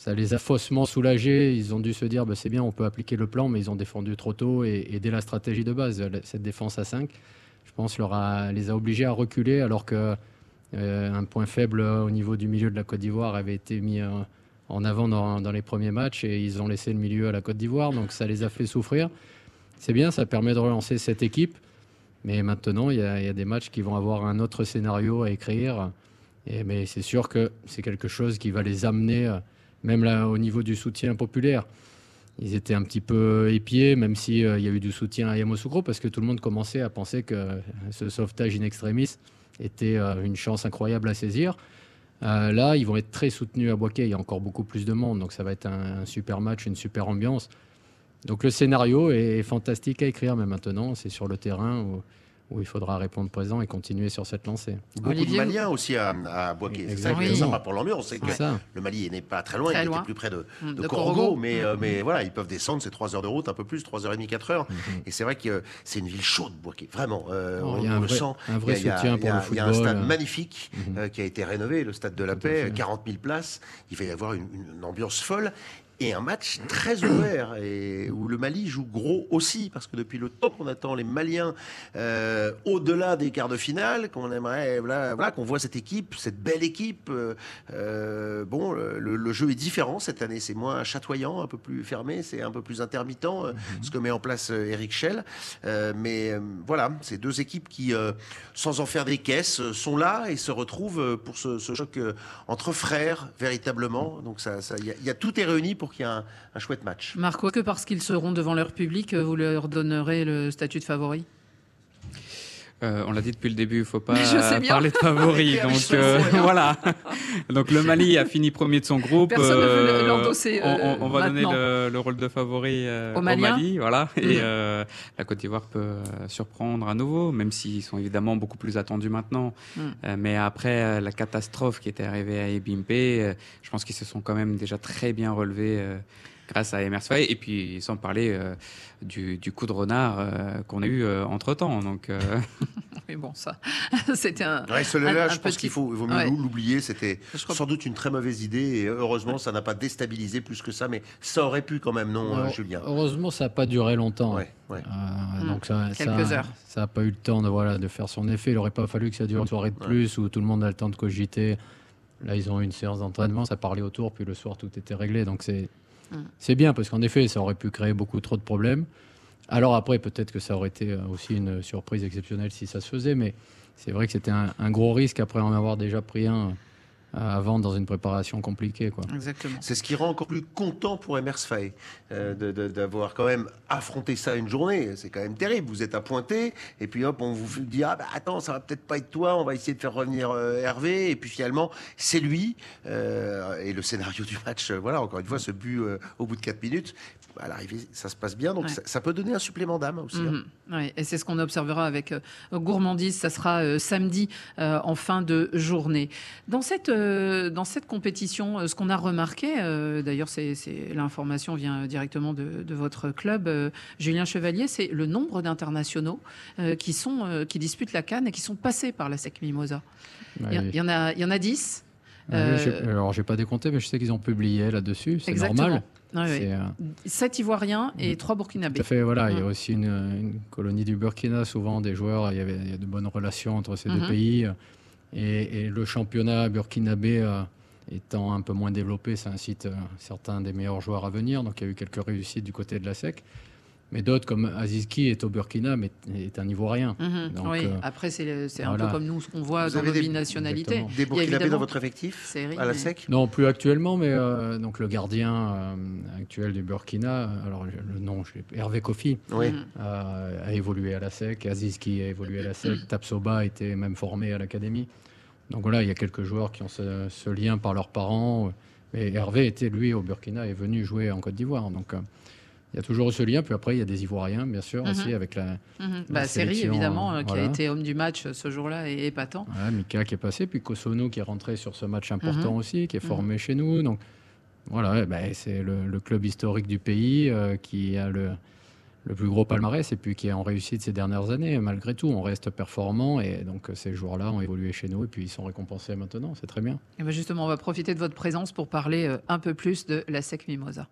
Ça les a faussement soulagés. Ils ont dû se dire bah, c'est bien, on peut appliquer le plan, mais ils ont défendu trop tôt et, dès la stratégie de base, cette défense à 5 je pense, leur a, les a obligés à reculer alors que euh, un point faible au niveau du milieu de la Côte d'Ivoire avait été mis euh, en avant dans, les premiers matchs et ils ont laissé le milieu à la Côte d'Ivoire, donc ça les a fait souffrir. C'est bien, ça permet de relancer cette équipe, mais maintenant il y, a, des matchs qui vont avoir un autre scénario à écrire. Mais c'est sûr que c'est quelque chose qui va les amener, euh, même là au niveau du soutien populaire ils étaient un petit peu épiés, même s'il euh, y a eu du soutien à Yamoussoukro, parce que tout le monde commençait à penser que ce sauvetage in extremis était euh, une chance incroyable à saisir. Euh, là, ils vont être très soutenus à Boaké. Il y a encore beaucoup plus de monde, donc ça va être un, super match, une super ambiance. Donc le scénario est fantastique à écrire, mais maintenant, c'est sur le terrain où où il faudra répondre présent et continuer sur cette lancée. Beaucoup de Maliens aussi à, à Boaké. C'est ça qui est sympa pour l'ambiance. C'est que le Mali n'est pas très loin, il était plus près de, mm, de, Corogo, mais, euh, mais voilà, ils peuvent descendre, c'est 3 heures de route, un peu plus, 3 heures et demie, 4 heures. Mm-hmm. Et c'est vrai que c'est une ville chaude, Boaké, vraiment. Euh, oh, on, il y a un le vrai, sent. Un vrai soutien pour le football. Il y a un stade magnifique euh, qui a été rénové, le stade de la Paix, 40 000 places. Il va y avoir une, une ambiance folle et un match très ouvert et où le Mali joue gros aussi parce que depuis le temps qu'on attend les Maliens euh, au-delà des quarts de finale, qu'on aimerait voilà, voilà qu'on voit cette équipe, cette belle équipe. Euh, euh bon, le, jeu est différent cette année, c'est moins chatoyant, un peu plus fermé, c'est un peu plus intermittent euh, mm-hmm. ce que met en place euh, Eric Schell. mais voilà, c'est deux équipes qui, sans en faire des caisses, sont là et se retrouvent pour ce, ce choc entre frères véritablement. Donc ça, il y, y, a tout est réuni pour qu'il y ait un, un, chouette match. Marco, que parce qu'ils seront devant leur public, vous leur donnerez le statut de favori? Euh, on l'a dit depuis le début, il ne faut pas parler de favoris. Donc euh, voilà. Donc le Mali a fini premier de son groupe. Personne ne veut Euh, l'endosser, on, va donner le, le rôle de favori au. Mali, voilà. Mhm. Et la Côte d'Ivoire peut surprendre à nouveau, même s'ils sont évidemment beaucoup plus attendus maintenant. Euh, mais après la catastrophe qui était arrivée à Ebimpe, je pense qu'ils se sont quand même déjà très bien relevés. Euh, grâce à Emers Faye, et puis sans parler euh, du, du coup de renard euh, qu'on a eu entre temps. Donc, euh, Mais bon, ça, c'était un. Ouais, celui-là, je pense petit- qu'il faut, il vaut mieux Ouais. l'oublier. C'était crois- sans doute une très mauvaise idée et heureusement, ça n'a pas déstabilisé plus que ça. Mais ça aurait pu quand même, non, euh, Alors, Julien? Heureusement, ça n'a pas duré longtemps. Ouais, ouais. Euh, Hmm. donc ça, Quelques ça- heures. Ça n'a pas eu le temps de, voilà, de faire son effet. Il n'aurait pas fallu que ça dure une soirée de plus où tout le monde a le temps de cogiter. Là, ils ont eu une séance d'entraînement, ça parlait autour, puis le soir, tout était réglé. Donc c'est Hmm. c'est bien parce qu'en effet, ça aurait pu créer beaucoup trop de problèmes. Alors après, peut-être que ça aurait été euh, aussi une surprise exceptionnelle si ça se faisait, mais c'est vrai que c'était un, gros risque après en avoir déjà pris un avant dans une préparation compliquée. Quoi. Exactement. C'est ce qui rend encore plus content pour Emers Faye euh, de- de- d'avoir quand même affronté ça une journée. C'est quand même terrible. Vous êtes à pointer et puis hop, on vous dit ah bah attends, ça va peut-être pas être toi. On va essayer de faire revenir euh, Hervé et puis finalement c'est lui. Euh, et le scénario du match, euh, voilà encore une fois, ce but euh, au bout de 4 minutes, à l'arrivée ça se passe bien. Donc Ouais. ça, ça peut donner un supplément d'âme aussi. hein. Mhm. Ouais, et c'est ce qu'on observera avec euh, Gourmandise. Ça sera euh, samedi euh, en fin de journée. Dans cette, euh, dans cette compétition, euh, ce qu'on a remarqué, euh, d'ailleurs, c'est, l'information vient directement de, de votre club, euh, Julien Chevalier, c'est le nombre d'internationaux qui, sont, qui disputent la Cannes et qui sont passés par la SEC Mimosa. Il y, il en a, il y en a 10. Ah oui, j'ai- Euh, alors, j'ai pas décompté, mais je sais qu'ils ont publié là-dessus. C'est normal. Euh, 7 Ivoiriens et 3 Burkinabés. Tout à fait, voilà. Il y a Mhm. aussi une, une colonie du Burkina, souvent des joueurs, il y avait il y a de bonnes relations entre ces deux pays. Et, le championnat burkinabé euh, étant un peu moins développé, ça incite euh, certains des meilleurs joueurs à venir. Donc il y a eu quelques réussites du côté de la SEC. Mais d'autres, comme Azizki, est au Burkina, mais est un Ivoirien. Mhm. Donc, oui, euh, après, c'est, un peu comme nous, ce qu'on voit Vous dans nos. Exactement. Des Il y a Burkinabés dans votre effectif Série, à la mais- SEC? Non, plus actuellement, mais euh, donc le gardien euh, actuel du Burkina, alors le nom, Hervé Kofi, Oui. Mhm. euh, a évolué à la SEC. Aziz qui a évolué à la SEC. Tapsoba était même formé à l'académie. Donc voilà, il y a quelques joueurs qui ont ce, ce lien par leurs parents. Et Hervé était, lui, au Burkina, est venu jouer en Côte d'Ivoire. Donc euh, il y a toujours ce lien. Puis après, il y a des Ivoiriens, bien sûr, Mhm. aussi, avec la. La Bah, série, évidemment, euh, qui a été homme du match euh, ce jour-là et épatant. Voilà, Mika qui est passé, puis Kosono qui est rentré sur ce match important Mhm. aussi, qui est Mhm. formé chez nous. Donc voilà, ouais, ben, c'est le, le club historique du pays euh, qui a le, le plus gros palmarès et puis qui est en réussite ces dernières années. Malgré tout, on reste performant et donc ces joueurs-là ont évolué chez nous et puis ils sont récompensés maintenant. C'est très bien. Et ben justement, on va profiter de votre présence pour parler un peu plus de la SEC Mimosa.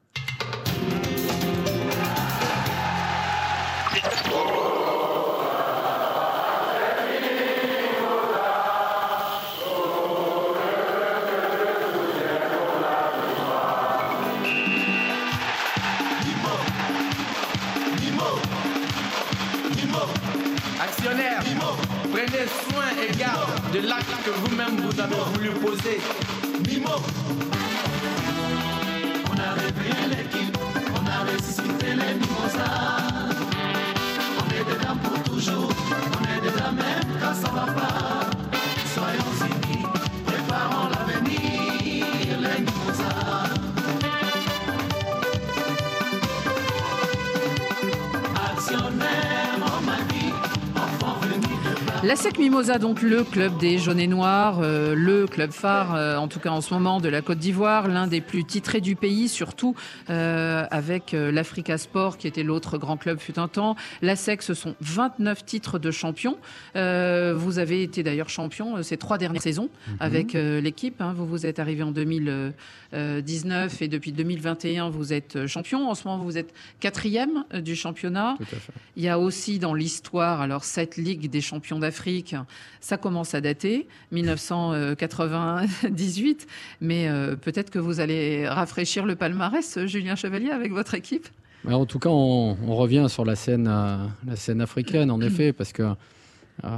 Mimosa, donc le club des jaunes et noirs, euh, le club phare, euh, en tout cas en ce moment, de la Côte d'Ivoire, l'un des plus titrés du pays, surtout euh, avec l'Africa Sport, qui était l'autre grand club fut un temps. La SEC, ce sont 29 titres de champion. Vous avez été d'ailleurs champion ces trois dernières saisons avec euh, l'équipe. hein. Vous vous êtes arrivé en 2019 et depuis 2021, vous êtes champion. En ce moment, vous êtes quatrième du championnat. Tout à fait. Il y a aussi dans l'histoire, alors cette Ligue des champions d'Afrique, ça commence à dater, 1998, mais euh, peut-être que vous allez rafraîchir le palmarès, Julien Chevalier, avec votre équipe. Mais en tout cas, on, on revient sur la scène, euh, la scène africaine, en effet, parce que euh,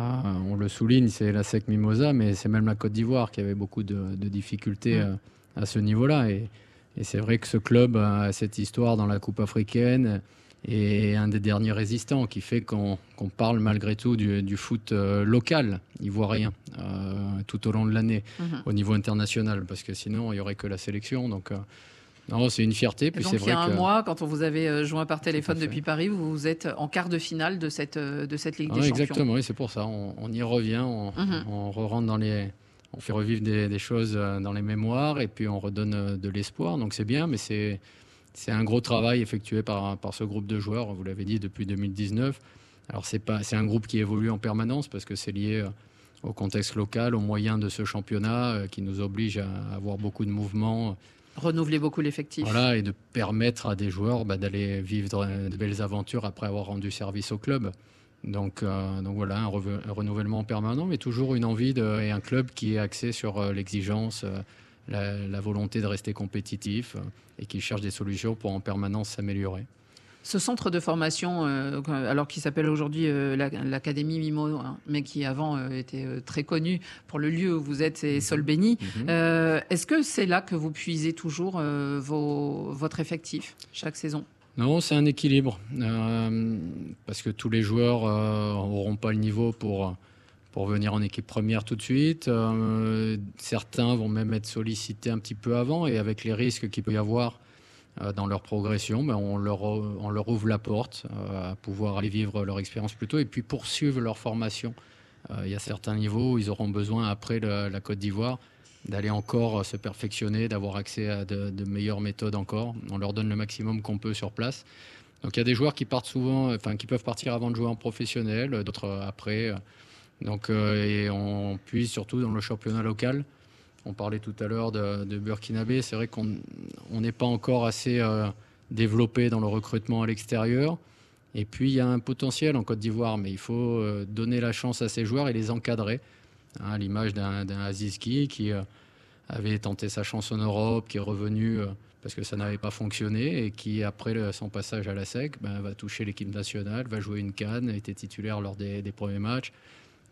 on le souligne, c'est la SEC Mimosa, mais c'est même la Côte d'Ivoire qui avait beaucoup de, de difficultés euh, à ce niveau-là. Et, et c'est vrai que ce club a cette histoire dans la Coupe africaine. Et un des derniers résistants qui fait qu'on parle malgré tout du, du foot euh, local ivoirien euh, tout au long de l'année Mhm. au niveau international parce que sinon il y aurait que la sélection donc euh, non c'est une fierté puis donc il y a un que mois, quand on vous avait euh, joint par téléphone depuis Paris, vous êtes en quart de finale de cette, de cette Ligue Ah, des Champions. exactement oui c'est pour ça on, on y revient on, Mhm. on re-rentre dans les on fait revivre des, des choses dans les mémoires et puis on redonne de l'espoir donc c'est bien mais c'est c'est un gros travail effectué par, par ce groupe de joueurs, vous l'avez dit, depuis 2019. Alors, c'est pas- c'est un groupe qui évolue en permanence parce que c'est lié euh, au contexte local, aux moyens de ce championnat euh, qui nous oblige à avoir beaucoup de mouvements. Renouveler beaucoup l'effectif. Voilà, et de permettre à des joueurs bah, d'aller vivre euh, de belles aventures après avoir rendu service au club. Donc, euh, donc voilà, un, renouvellement permanent, mais toujours une envie de- et un club qui est axé sur euh, l'exigence, euh, la, la volonté de rester compétitif euh, et qui cherche des solutions pour en permanence s'améliorer. Ce centre de formation, euh, alors qui s'appelle aujourd'hui euh, la- l'Académie Mimo, hein, mais qui avant euh, était très connu pour le lieu où vous êtes, c'est Solbeni. Euh, Est-ce que c'est là que vous puisez toujours vos- votre effectif chaque saison? Non, c'est un équilibre. parce que tous les joueurs n'auront pas le niveau pour, pour venir en équipe première tout de suite. Euh, certains vont même être sollicités un petit peu avant et avec les risques qu'il peut y avoir euh, dans leur progression, ben, on, leur, ouvre la porte euh, à pouvoir aller vivre leur expérience plus tôt et puis poursuivre leur formation. Il y a certains niveaux où ils auront besoin, après la Côte d'Ivoire, d'aller encore se perfectionner, d'avoir accès à de, de meilleures méthodes encore. On leur donne le maximum qu'on peut sur place. Donc il y a des joueurs qui partent souvent, enfin qui peuvent partir avant de jouer en professionnel, d'autres après. Donc euh, et on puise surtout dans le championnat local. On parlait tout à l'heure de, de Burkinabé. C'est vrai qu'on on n'est pas encore assez euh, développé dans le recrutement à l'extérieur. Et puis il y a un potentiel en Côte d'Ivoire, mais il faut euh, donner la chance à ces joueurs et les encadrer. Hein, l'image d'un Azizki qui avait tenté sa chance en Europe, qui est revenu parce que ça n'avait pas fonctionné et qui, après son passage à la SEC, ben, va toucher l'équipe nationale, va jouer une canne, était titulaire lors des premiers matchs.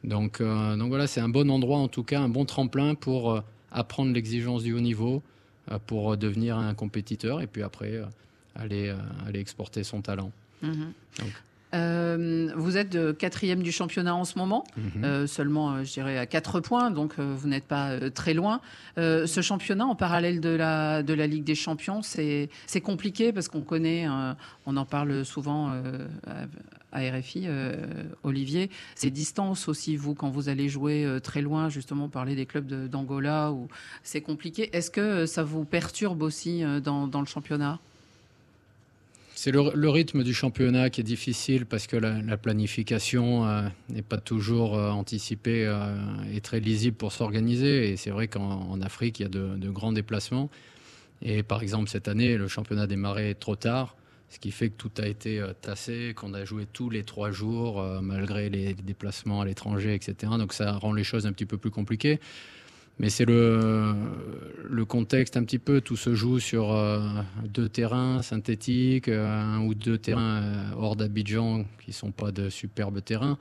Donc, euh, donc voilà, c'est un bon endroit en tout cas, un bon tremplin pour euh, apprendre l'exigence du haut niveau, euh, pour devenir un compétiteur et puis après aller, aller exporter son talent. Mhm. Donc. Euh, vous êtes de quatrième du championnat en ce moment, Mhm. euh, seulement, euh, je dirais, à quatre points, donc vous n'êtes pas très loin. Euh, ce championnat, en parallèle de la, de la Ligue des Champions, c'est compliqué parce qu'on connaît, on en parle souvent à RFI, Olivier, ces distances aussi, vous, quand vous allez jouer très loin, justement, parler des clubs de- d'Angola, où c'est compliqué. Est-ce que ça vous perturbe aussi dans, dans le championnat? C'est le, rythme du championnat qui est difficile parce que la, la planification euh, n'est pas toujours euh, anticipée euh, et très lisible pour s'organiser. Et c'est vrai qu'en en Afrique, il y a de, de grands déplacements. Et par exemple, cette année, le championnat a démarré trop tard, ce qui fait que tout a été tassé, qu'on a joué tous les trois jours, malgré les déplacements à l'étranger, etc. Donc ça rend les choses un petit peu plus compliquées. Mais c'est le, contexte un petit peu. Tout se joue sur euh, deux terrains synthétiques, euh, un ou deux terrains euh, hors d'Abidjan qui sont pas de superbes terrains.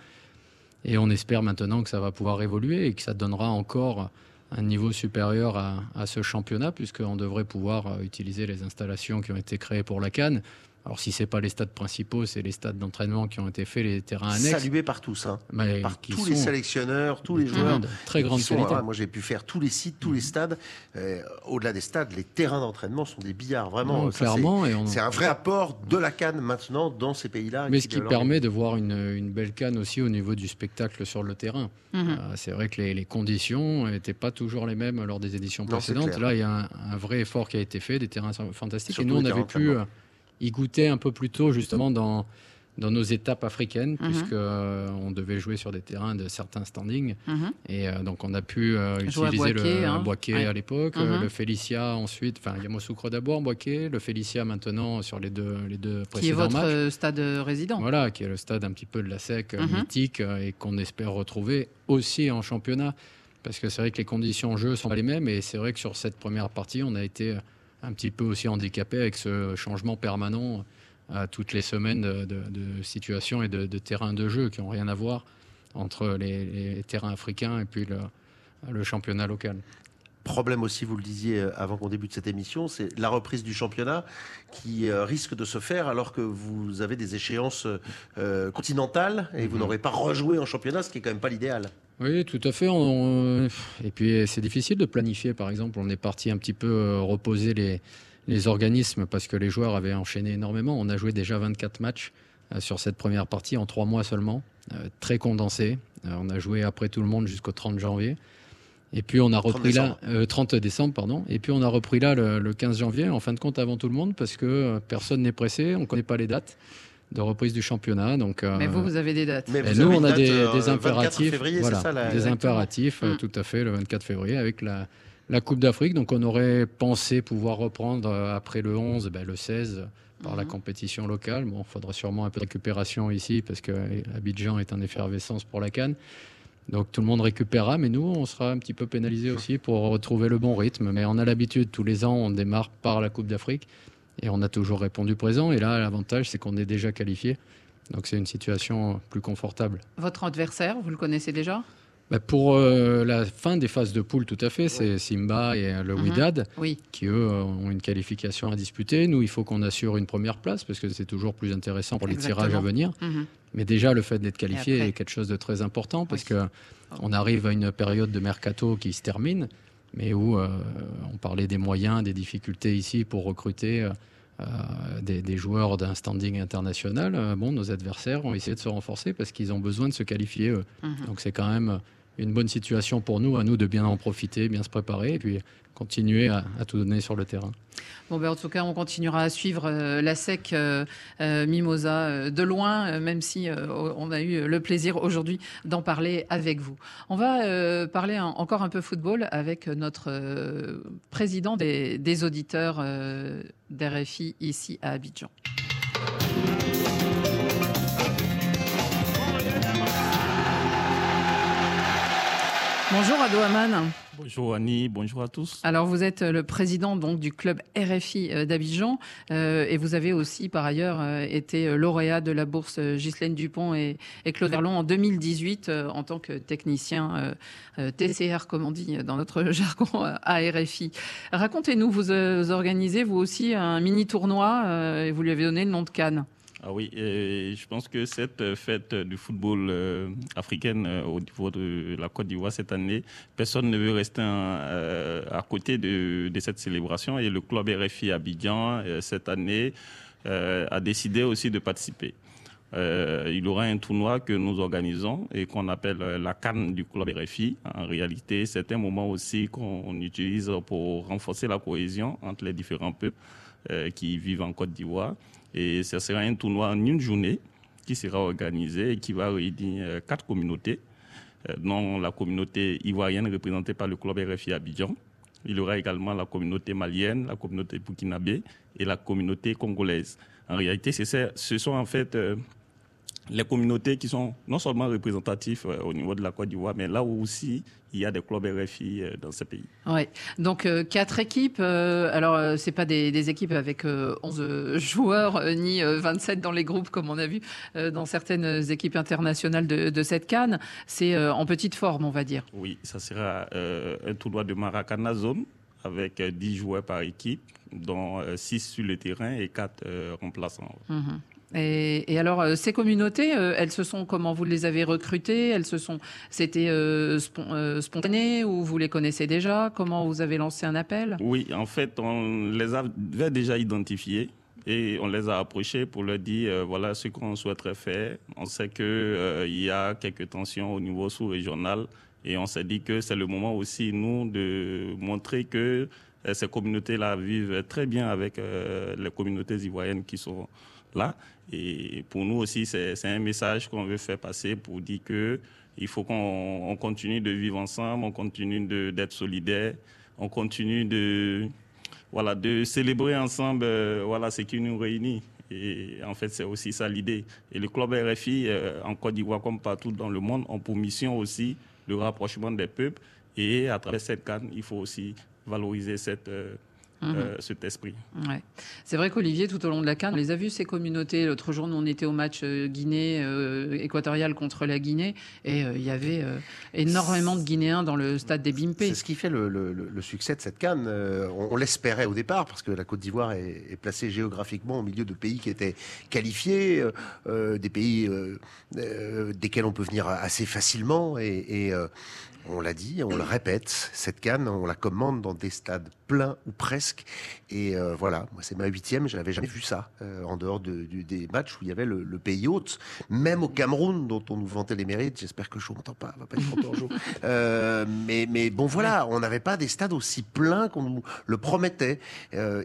Et on espère maintenant que ça va pouvoir évoluer et que ça donnera encore un niveau supérieur à, à ce championnat, puisqu'on devrait pouvoir utiliser les installations qui ont été créées pour la Cannes. Alors si c'est pas les stades principaux, c'est les stades d'entraînement qui ont été faits, les terrains annexes. Salué par tous, hein. Mais par qui tous les sélectionneurs, tous les joueurs. grande- très grande sont- qualité. ah, moi, j'ai pu faire tous les sites, tous les stades. Euh, Au-delà des stades, les terrains d'entraînement sont des billards, vraiment. Non, Ça, clairement, c'est- et on- C'est un vrai apport de la Cannes maintenant dans ces pays-là. Mais ce qui leur- permet de voir une, une belle canne aussi au niveau du spectacle sur le terrain. Mhm. Euh, c'est vrai que les, les conditions n'étaient pas toujours les mêmes lors des éditions précédentes. Là, il y a un, un vrai effort qui a été fait, des terrains fantastiques. Surtout et nous, on avait pu euh, y goûter un peu plus tôt, justement, dans, dans nos étapes africaines, Mhm. puisque euh, on devait jouer sur des terrains de certains standings. Mhm. Et euh, donc, on a pu euh, utiliser Boaké, le hein. Boaké Ouais. à l'époque, euh, Mhm. le Félicia ensuite, enfin, Yamoussoukro d'abord, Boaké, le Félicia maintenant sur les deux, les deux Qui est précédents votre matchs. euh, stade euh, résident Voilà, qui est le stade un petit peu de la SEC euh, Mhm. mythique euh, et qu'on espère retrouver aussi en championnat. Parce que c'est vrai que les conditions en jeu sont pas les mêmes et c'est vrai que sur cette première partie, on a été euh, un petit peu aussi handicapé avec ce changement permanent à toutes les semaines de, situations et de, terrains de jeu qui n'ont rien à voir entre les, terrains africains et puis le championnat local. Problème aussi, vous le disiez euh, avant qu'on débute cette émission, c'est la reprise du championnat qui euh, risque de se faire alors que vous avez des échéances euh, continentales et vous Mhm. n'aurez pas rejoué en championnat, ce qui est quand même pas l'idéal. Oui, tout à fait. On- Et puis, c'est difficile de planifier. Par exemple, on est parti un petit peu reposer les, les organismes parce que les joueurs avaient enchaîné énormément. On a joué déjà 24 matchs sur cette première partie en trois mois seulement, euh, très condensé. Euh, on a joué après tout le monde jusqu'au 30 janvier. Et puis on a 30 repris là, euh, 30 décembre, pardon. Et puis on a repris là le, le 15 janvier, en fin de compte avant tout le monde, parce que euh, personne n'est pressé, on ne connaît pas les dates de reprise du championnat. Donc, euh, Mais vous, vous avez des dates. Mais nous, on a date, des, euh, des 24 impératifs. février, c'est voilà, ça, la- des exactement. impératifs, euh, Mm. tout à fait, le 24 février, avec la, la Coupe d'Afrique. Donc, on aurait pensé pouvoir reprendre après le 11, ben, le 16, par la Mhm. compétition locale. Bon, il faudra sûrement un peu de récupération ici, parce que Abidjan est en effervescence pour la Cannes. Donc tout le monde récupérera, mais nous, on sera un petit peu pénalisé aussi pour retrouver le bon rythme. Mais on a l'habitude, tous les ans, on démarre par la Coupe d'Afrique et on a toujours répondu présent. Et là, l'avantage, c'est qu'on est déjà qualifié. Donc c'est une situation plus confortable. Votre adversaire, vous le connaissez déjà? Bah, pour euh, la fin des phases de poule, tout à fait, c'est Simba et euh, le Mhm. Wydad Oui. qui, eux, euh, ont une qualification à disputer. Nous, il faut qu'on assure une première place parce que c'est toujours plus intéressant pour les Exactement. tirages à venir. Mhm. Mais déjà, le fait d'être qualifié après est quelque chose de très important parce que on arrive à une période de mercato qui se termine, mais où euh, on parlait des moyens, des difficultés ici pour recruter euh, des, des joueurs d'un standing international. Euh, bon, nos adversaires ont essayé de se renforcer parce qu'ils ont besoin de se qualifier eux. Mhm. Donc c'est quand même une bonne situation pour nous, à nous de bien en profiter, bien se préparer et puis continuer à, tout donner sur le terrain. Bon, ben, en tout cas, on continuera à suivre euh, la SEC euh, euh, Mimosa de loin, même si on a eu le plaisir aujourd'hui d'en parler avec vous. On va parler encore un peu football avec notre président des, des auditeurs d'RFI ici à Abidjan. Bonjour Ado Aman. Bonjour Annie, bonjour à tous. Alors vous êtes le président donc du club RFI euh, d'Abidjan euh, et vous avez aussi par ailleurs euh, été lauréat de la bourse euh, Ghislaine Dupont et, et Claude Verlon en 2018 euh, en tant que technicien euh, euh, TCR comme on dit dans notre jargon euh, à RFI. Racontez-nous, vous, euh, vous organisez vous aussi un mini tournoi euh, et vous lui avez donné le nom de Cannes. Ah oui, je pense que cette fête du football euh, africaine euh, au niveau de la Côte d'Ivoire cette année, personne ne veut rester euh, à côté de, cette célébration et le club RFI Abidjan euh, cette année euh, a décidé aussi de participer. Il y aura un tournoi que nous organisons et qu'on appelle la Cannes du club RFI. En réalité, c'est un moment aussi qu'on utilise pour renforcer la cohésion entre les différents peuples qui vivent en Côte d'Ivoire. Et ce sera un tournoi en une journée qui sera organisé et qui va réunir euh, quatre communautés, euh, dont la communauté ivoirienne représentée par le club RFI Abidjan. Il y aura également la communauté malienne, la communauté burkinabé et la communauté congolaise. En réalité, ce sont en fait euh, les communautés qui sont non seulement représentatives euh, au niveau de la Côte d'Ivoire, mais là aussi il y a des clubs RFI euh, dans ces pays. Ouais. Donc euh, quatre équipes. alors c'est pas des, des équipes avec euh, 11 joueurs ni euh, 27 dans les groupes comme on a vu dans certaines équipes internationales de, de cette canne. C'est en petite forme, on va dire. Oui, ça sera un tournoi de Maracana Zone avec euh, 10 joueurs par équipe, dont 6 sur le terrain et 4 remplaçants. Mhm. Et, alors, euh, ces communautés, euh, elles se sont comment vous les avez recrutées? Elles se sont, c'était euh, spon- spontané ou vous les connaissez déjà? Comment vous avez lancé un appel? Oui, en fait, on les avait déjà identifiés et on les a approchés pour leur dire voilà ce qu'on souhaiterait faire. On sait qu'il il y a quelques tensions au niveau sous-régional et on s'est dit que c'est le moment aussi, nous, de montrer que ces communautés-là vivent très bien avec les communautés ivoiriennes qui sont là. Et pour nous aussi, c'est un message qu'on veut faire passer pour dire que il faut qu'on on continue de vivre ensemble, on continue d'être solidaires, on continue de, voilà, de célébrer ensemble euh, voilà, ce qui nous réunit. Et en fait, c'est aussi ça l'idée. Et le club RFI, euh, en Côte d'Ivoire comme partout dans le monde, ont pour mission aussi le rapprochement des peuples. Et à travers cette canne, il faut aussi valoriser cette, euh, Mhm. euh, cet esprit. Ouais. C'est vrai qu'Olivier, tout au long de la CAN, on les a vus, ces communautés. L'autre jour, nous, on était au match euh, Guinée euh, équatoriale contre la Guinée et euh, il y avait euh, énormément de Guinéens dans le stade des Bimpé. C'est ce qui fait le, le- le- le succès de cette canne. Euh, on on l'espérait au départ parce que la Côte d'Ivoire est, est placée géographiquement au milieu de pays qui étaient qualifiés, des pays euh, euh, desquels on peut venir assez facilement et, et, euh, on l'a dit, on le répète, cette canne, on la commande dans des stades pleins ou presque. Et euh, voilà, moi c'est ma huitième, je n'avais jamais vu ça euh, en dehors de- des matchs où il y avait le, le pays hôte, même au Cameroun dont on nous vantait les mérites. J'espère que je m'entends pas, va pas être. Euh, mais, mais bon voilà, on n'avait pas des stades aussi pleins qu'on nous le promettait.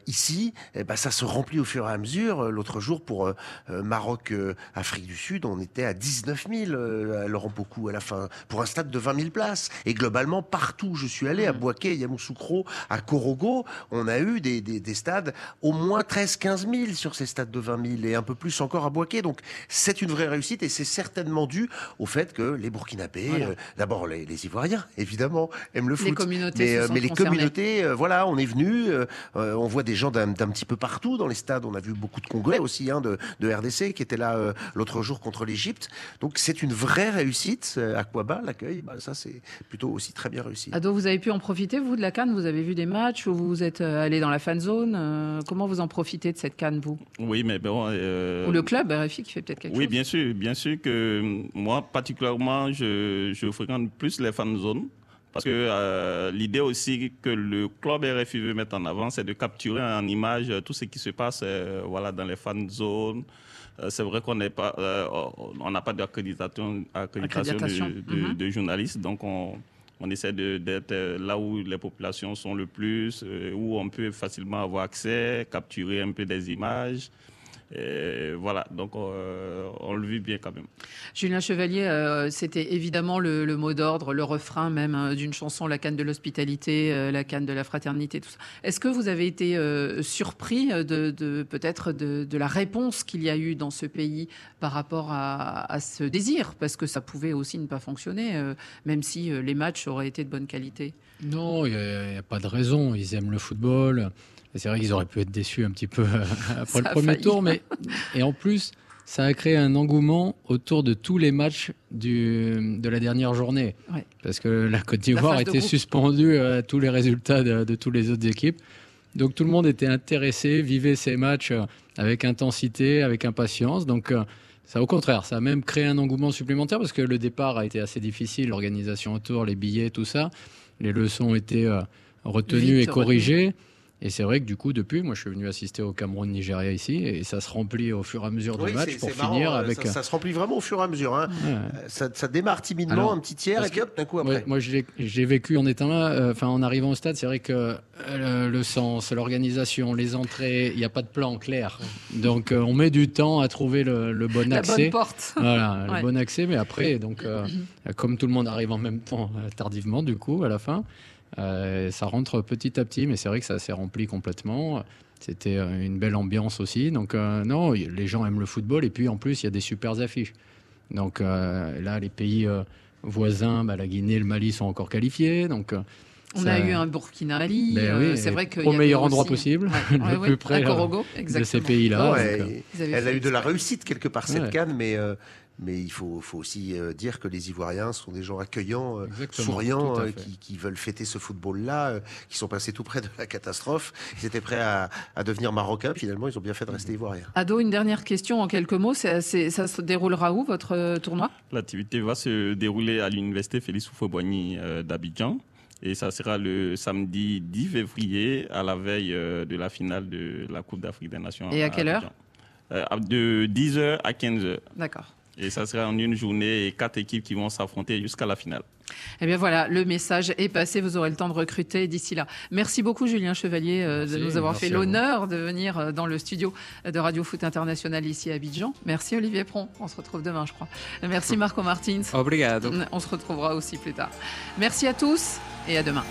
Ici, eh ben, ça se remplit au fur et à mesure. L'autre jour pour Maroc, Afrique du Sud, on était à 19 000 euh, à Laurent Pocou à la fin pour un stade de 20 000 places. Et globalement partout où je suis allé, à Boaké, Yamoussoukro, à On a eu des, des, des stades au moins 13-15 000 sur ces stades de 20 000 et un peu plus encore à Boaké. Donc c'est une vraie réussite et c'est certainement dû au fait que les Burkinabés, Voilà. euh, d'abord les, les Ivoiriens évidemment aiment le Les foot, communautés mais, se euh, sont mais les concernées. communautés, euh, voilà, on est venu, euh, on voit des gens d'un petit peu partout dans les stades. On a vu beaucoup de Congolais aussi, hein, de, de RDC qui étaient là l'autre jour contre l'Égypte. Donc c'est une vraie réussite. Aquaba, l'accueil, bah, ça c'est plutôt aussi très bien réussi. Ado, vous avez pu en profiter, vous, de la Cannes? Vous avez vu des matchs ou vous êtes euh, allé dans la fan zone Euh, Comment vous en profitez de cette Cannes, vous? Oui, mais bon. euh, Ou le club RFI qui fait peut-être quelque Oui, chose bien sûr, bien sûr que moi, particulièrement, je, je fréquente plus les fan zones. Parce que euh, l'idée aussi que le club RFI veut mettre en avant, c'est de capturer en image tout ce qui se passe euh, voilà, dans les fan zones. Euh, c'est vrai qu'on n'est pas, on n'a pas d'accréditation accréditation Accréditation, de, de- mhm. de journalistes, donc on, on essaie d'être euh, là où les populations sont le plus, euh, où on peut facilement avoir accès, capturer un peu des images. Et voilà, donc euh, on le vit bien quand même. Julien Chevalier, euh, c'était évidemment le, le mot d'ordre, le refrain même euh, d'une chanson, la canne de l'hospitalité, euh, la canne de la fraternité, tout ça. Est-ce que vous avez été euh, surpris de, de- peut-être de, de la réponse qu'il y a eu dans ce pays par rapport à, à ce désir? Parce que ça pouvait aussi ne pas fonctionner, euh, même si euh, les matchs auraient été de bonne qualité. Non, il n'y a, pas de raison. Ils aiment le football. C'est vrai qu'ils auraient pu être déçus un petit peu après Ça le premier failli. tour. Mais, et en plus, ça a créé un engouement autour de tous les matchs du, de la dernière journée. Ouais. Parce que la Côte d'Ivoire était suspendue à tous les résultats de, de toutes les autres équipes. Donc tout le monde était intéressé, vivait ces matchs euh, avec intensité, avec impatience. Donc euh, ça, au contraire, ça a même créé un engouement supplémentaire parce que le départ a été assez difficile, l'organisation autour, les billets, tout ça. Les leçons ont été euh, retenues Vite et corrigées. Et c'est vrai que du coup, depuis, moi, je suis venu assister au Cameroun-Nigeria ici, et ça se remplit au fur et à mesure du Oui, match pour marrant, finir euh, avec. Ça, ça se remplit vraiment au fur et à mesure. hein. Ouais. Euh, Ça, ça démarre timidement, Alors, un petit tiers, et puis hop, d'un coup après. Ouais, moi, j'ai vécu en étant là, euh, enfin en arrivant au stade, c'est vrai que euh, le, sens, l'organisation, les entrées, il n'y a pas de plan clair. Donc euh, on met du temps à trouver le, le bon La accès. bonne porte. Voilà, Ouais. le bon accès, mais après, donc euh, comme tout le monde arrive en même temps, euh, tardivement du coup, à la fin, euh, ça rentre petit à petit, mais c'est vrai que ça s'est rempli complètement. C'était euh, une belle ambiance aussi. Donc euh, non, les gens aiment le football et puis en plus il y a des super affiches. Donc euh, là, les pays euh, voisins, bah, la Guinée, le Mali sont encore qualifiés. Donc On ça- a eu un Burkina-Mali. Ben euh, oui, c'est vrai qu'il y au avait meilleur aussi- endroit possible, Ouais, le ouais, plus ouais, près de ces pays-là. Euh, elle a eu de la réussite quelque part cette Ouais. canne, mais euh, mais il faut, faut aussi euh, dire que les Ivoiriens sont des gens accueillants, euh, Exactement, souriants, euh, qui, qui veulent fêter ce football-là, euh, qui sont passés tout près de la catastrophe. Ils étaient prêts à, à devenir marocains. Finalement, ils ont bien fait de rester Ivoiriens. Ado, une dernière question en quelques mots. C'est- c'est- ça se déroulera où votre tournoi? L'activité va se dérouler à l'université Félix Houphouët-Boigny euh, d'Abidjan. Et ça sera le samedi 10 février, à la veille euh, de la finale de la Coupe d'Afrique des Nations. Et à quelle heure? Heure De 10h à 15h. D'accord. Et ça sera en une journée et quatre équipes qui vont s'affronter jusqu'à la finale. Eh bien voilà, le message est passé. Vous aurez le temps de recruter d'ici là. Merci beaucoup, Julien Chevalier, euh, de nous avoir fait l'honneur de venir euh, dans le studio de Radio Foot International ici à Abidjan. Merci, Olivier Pron. On se retrouve demain, je crois. Merci, Marco Martins. Obrigado. On se retrouvera aussi plus tard. Merci à tous et à demain.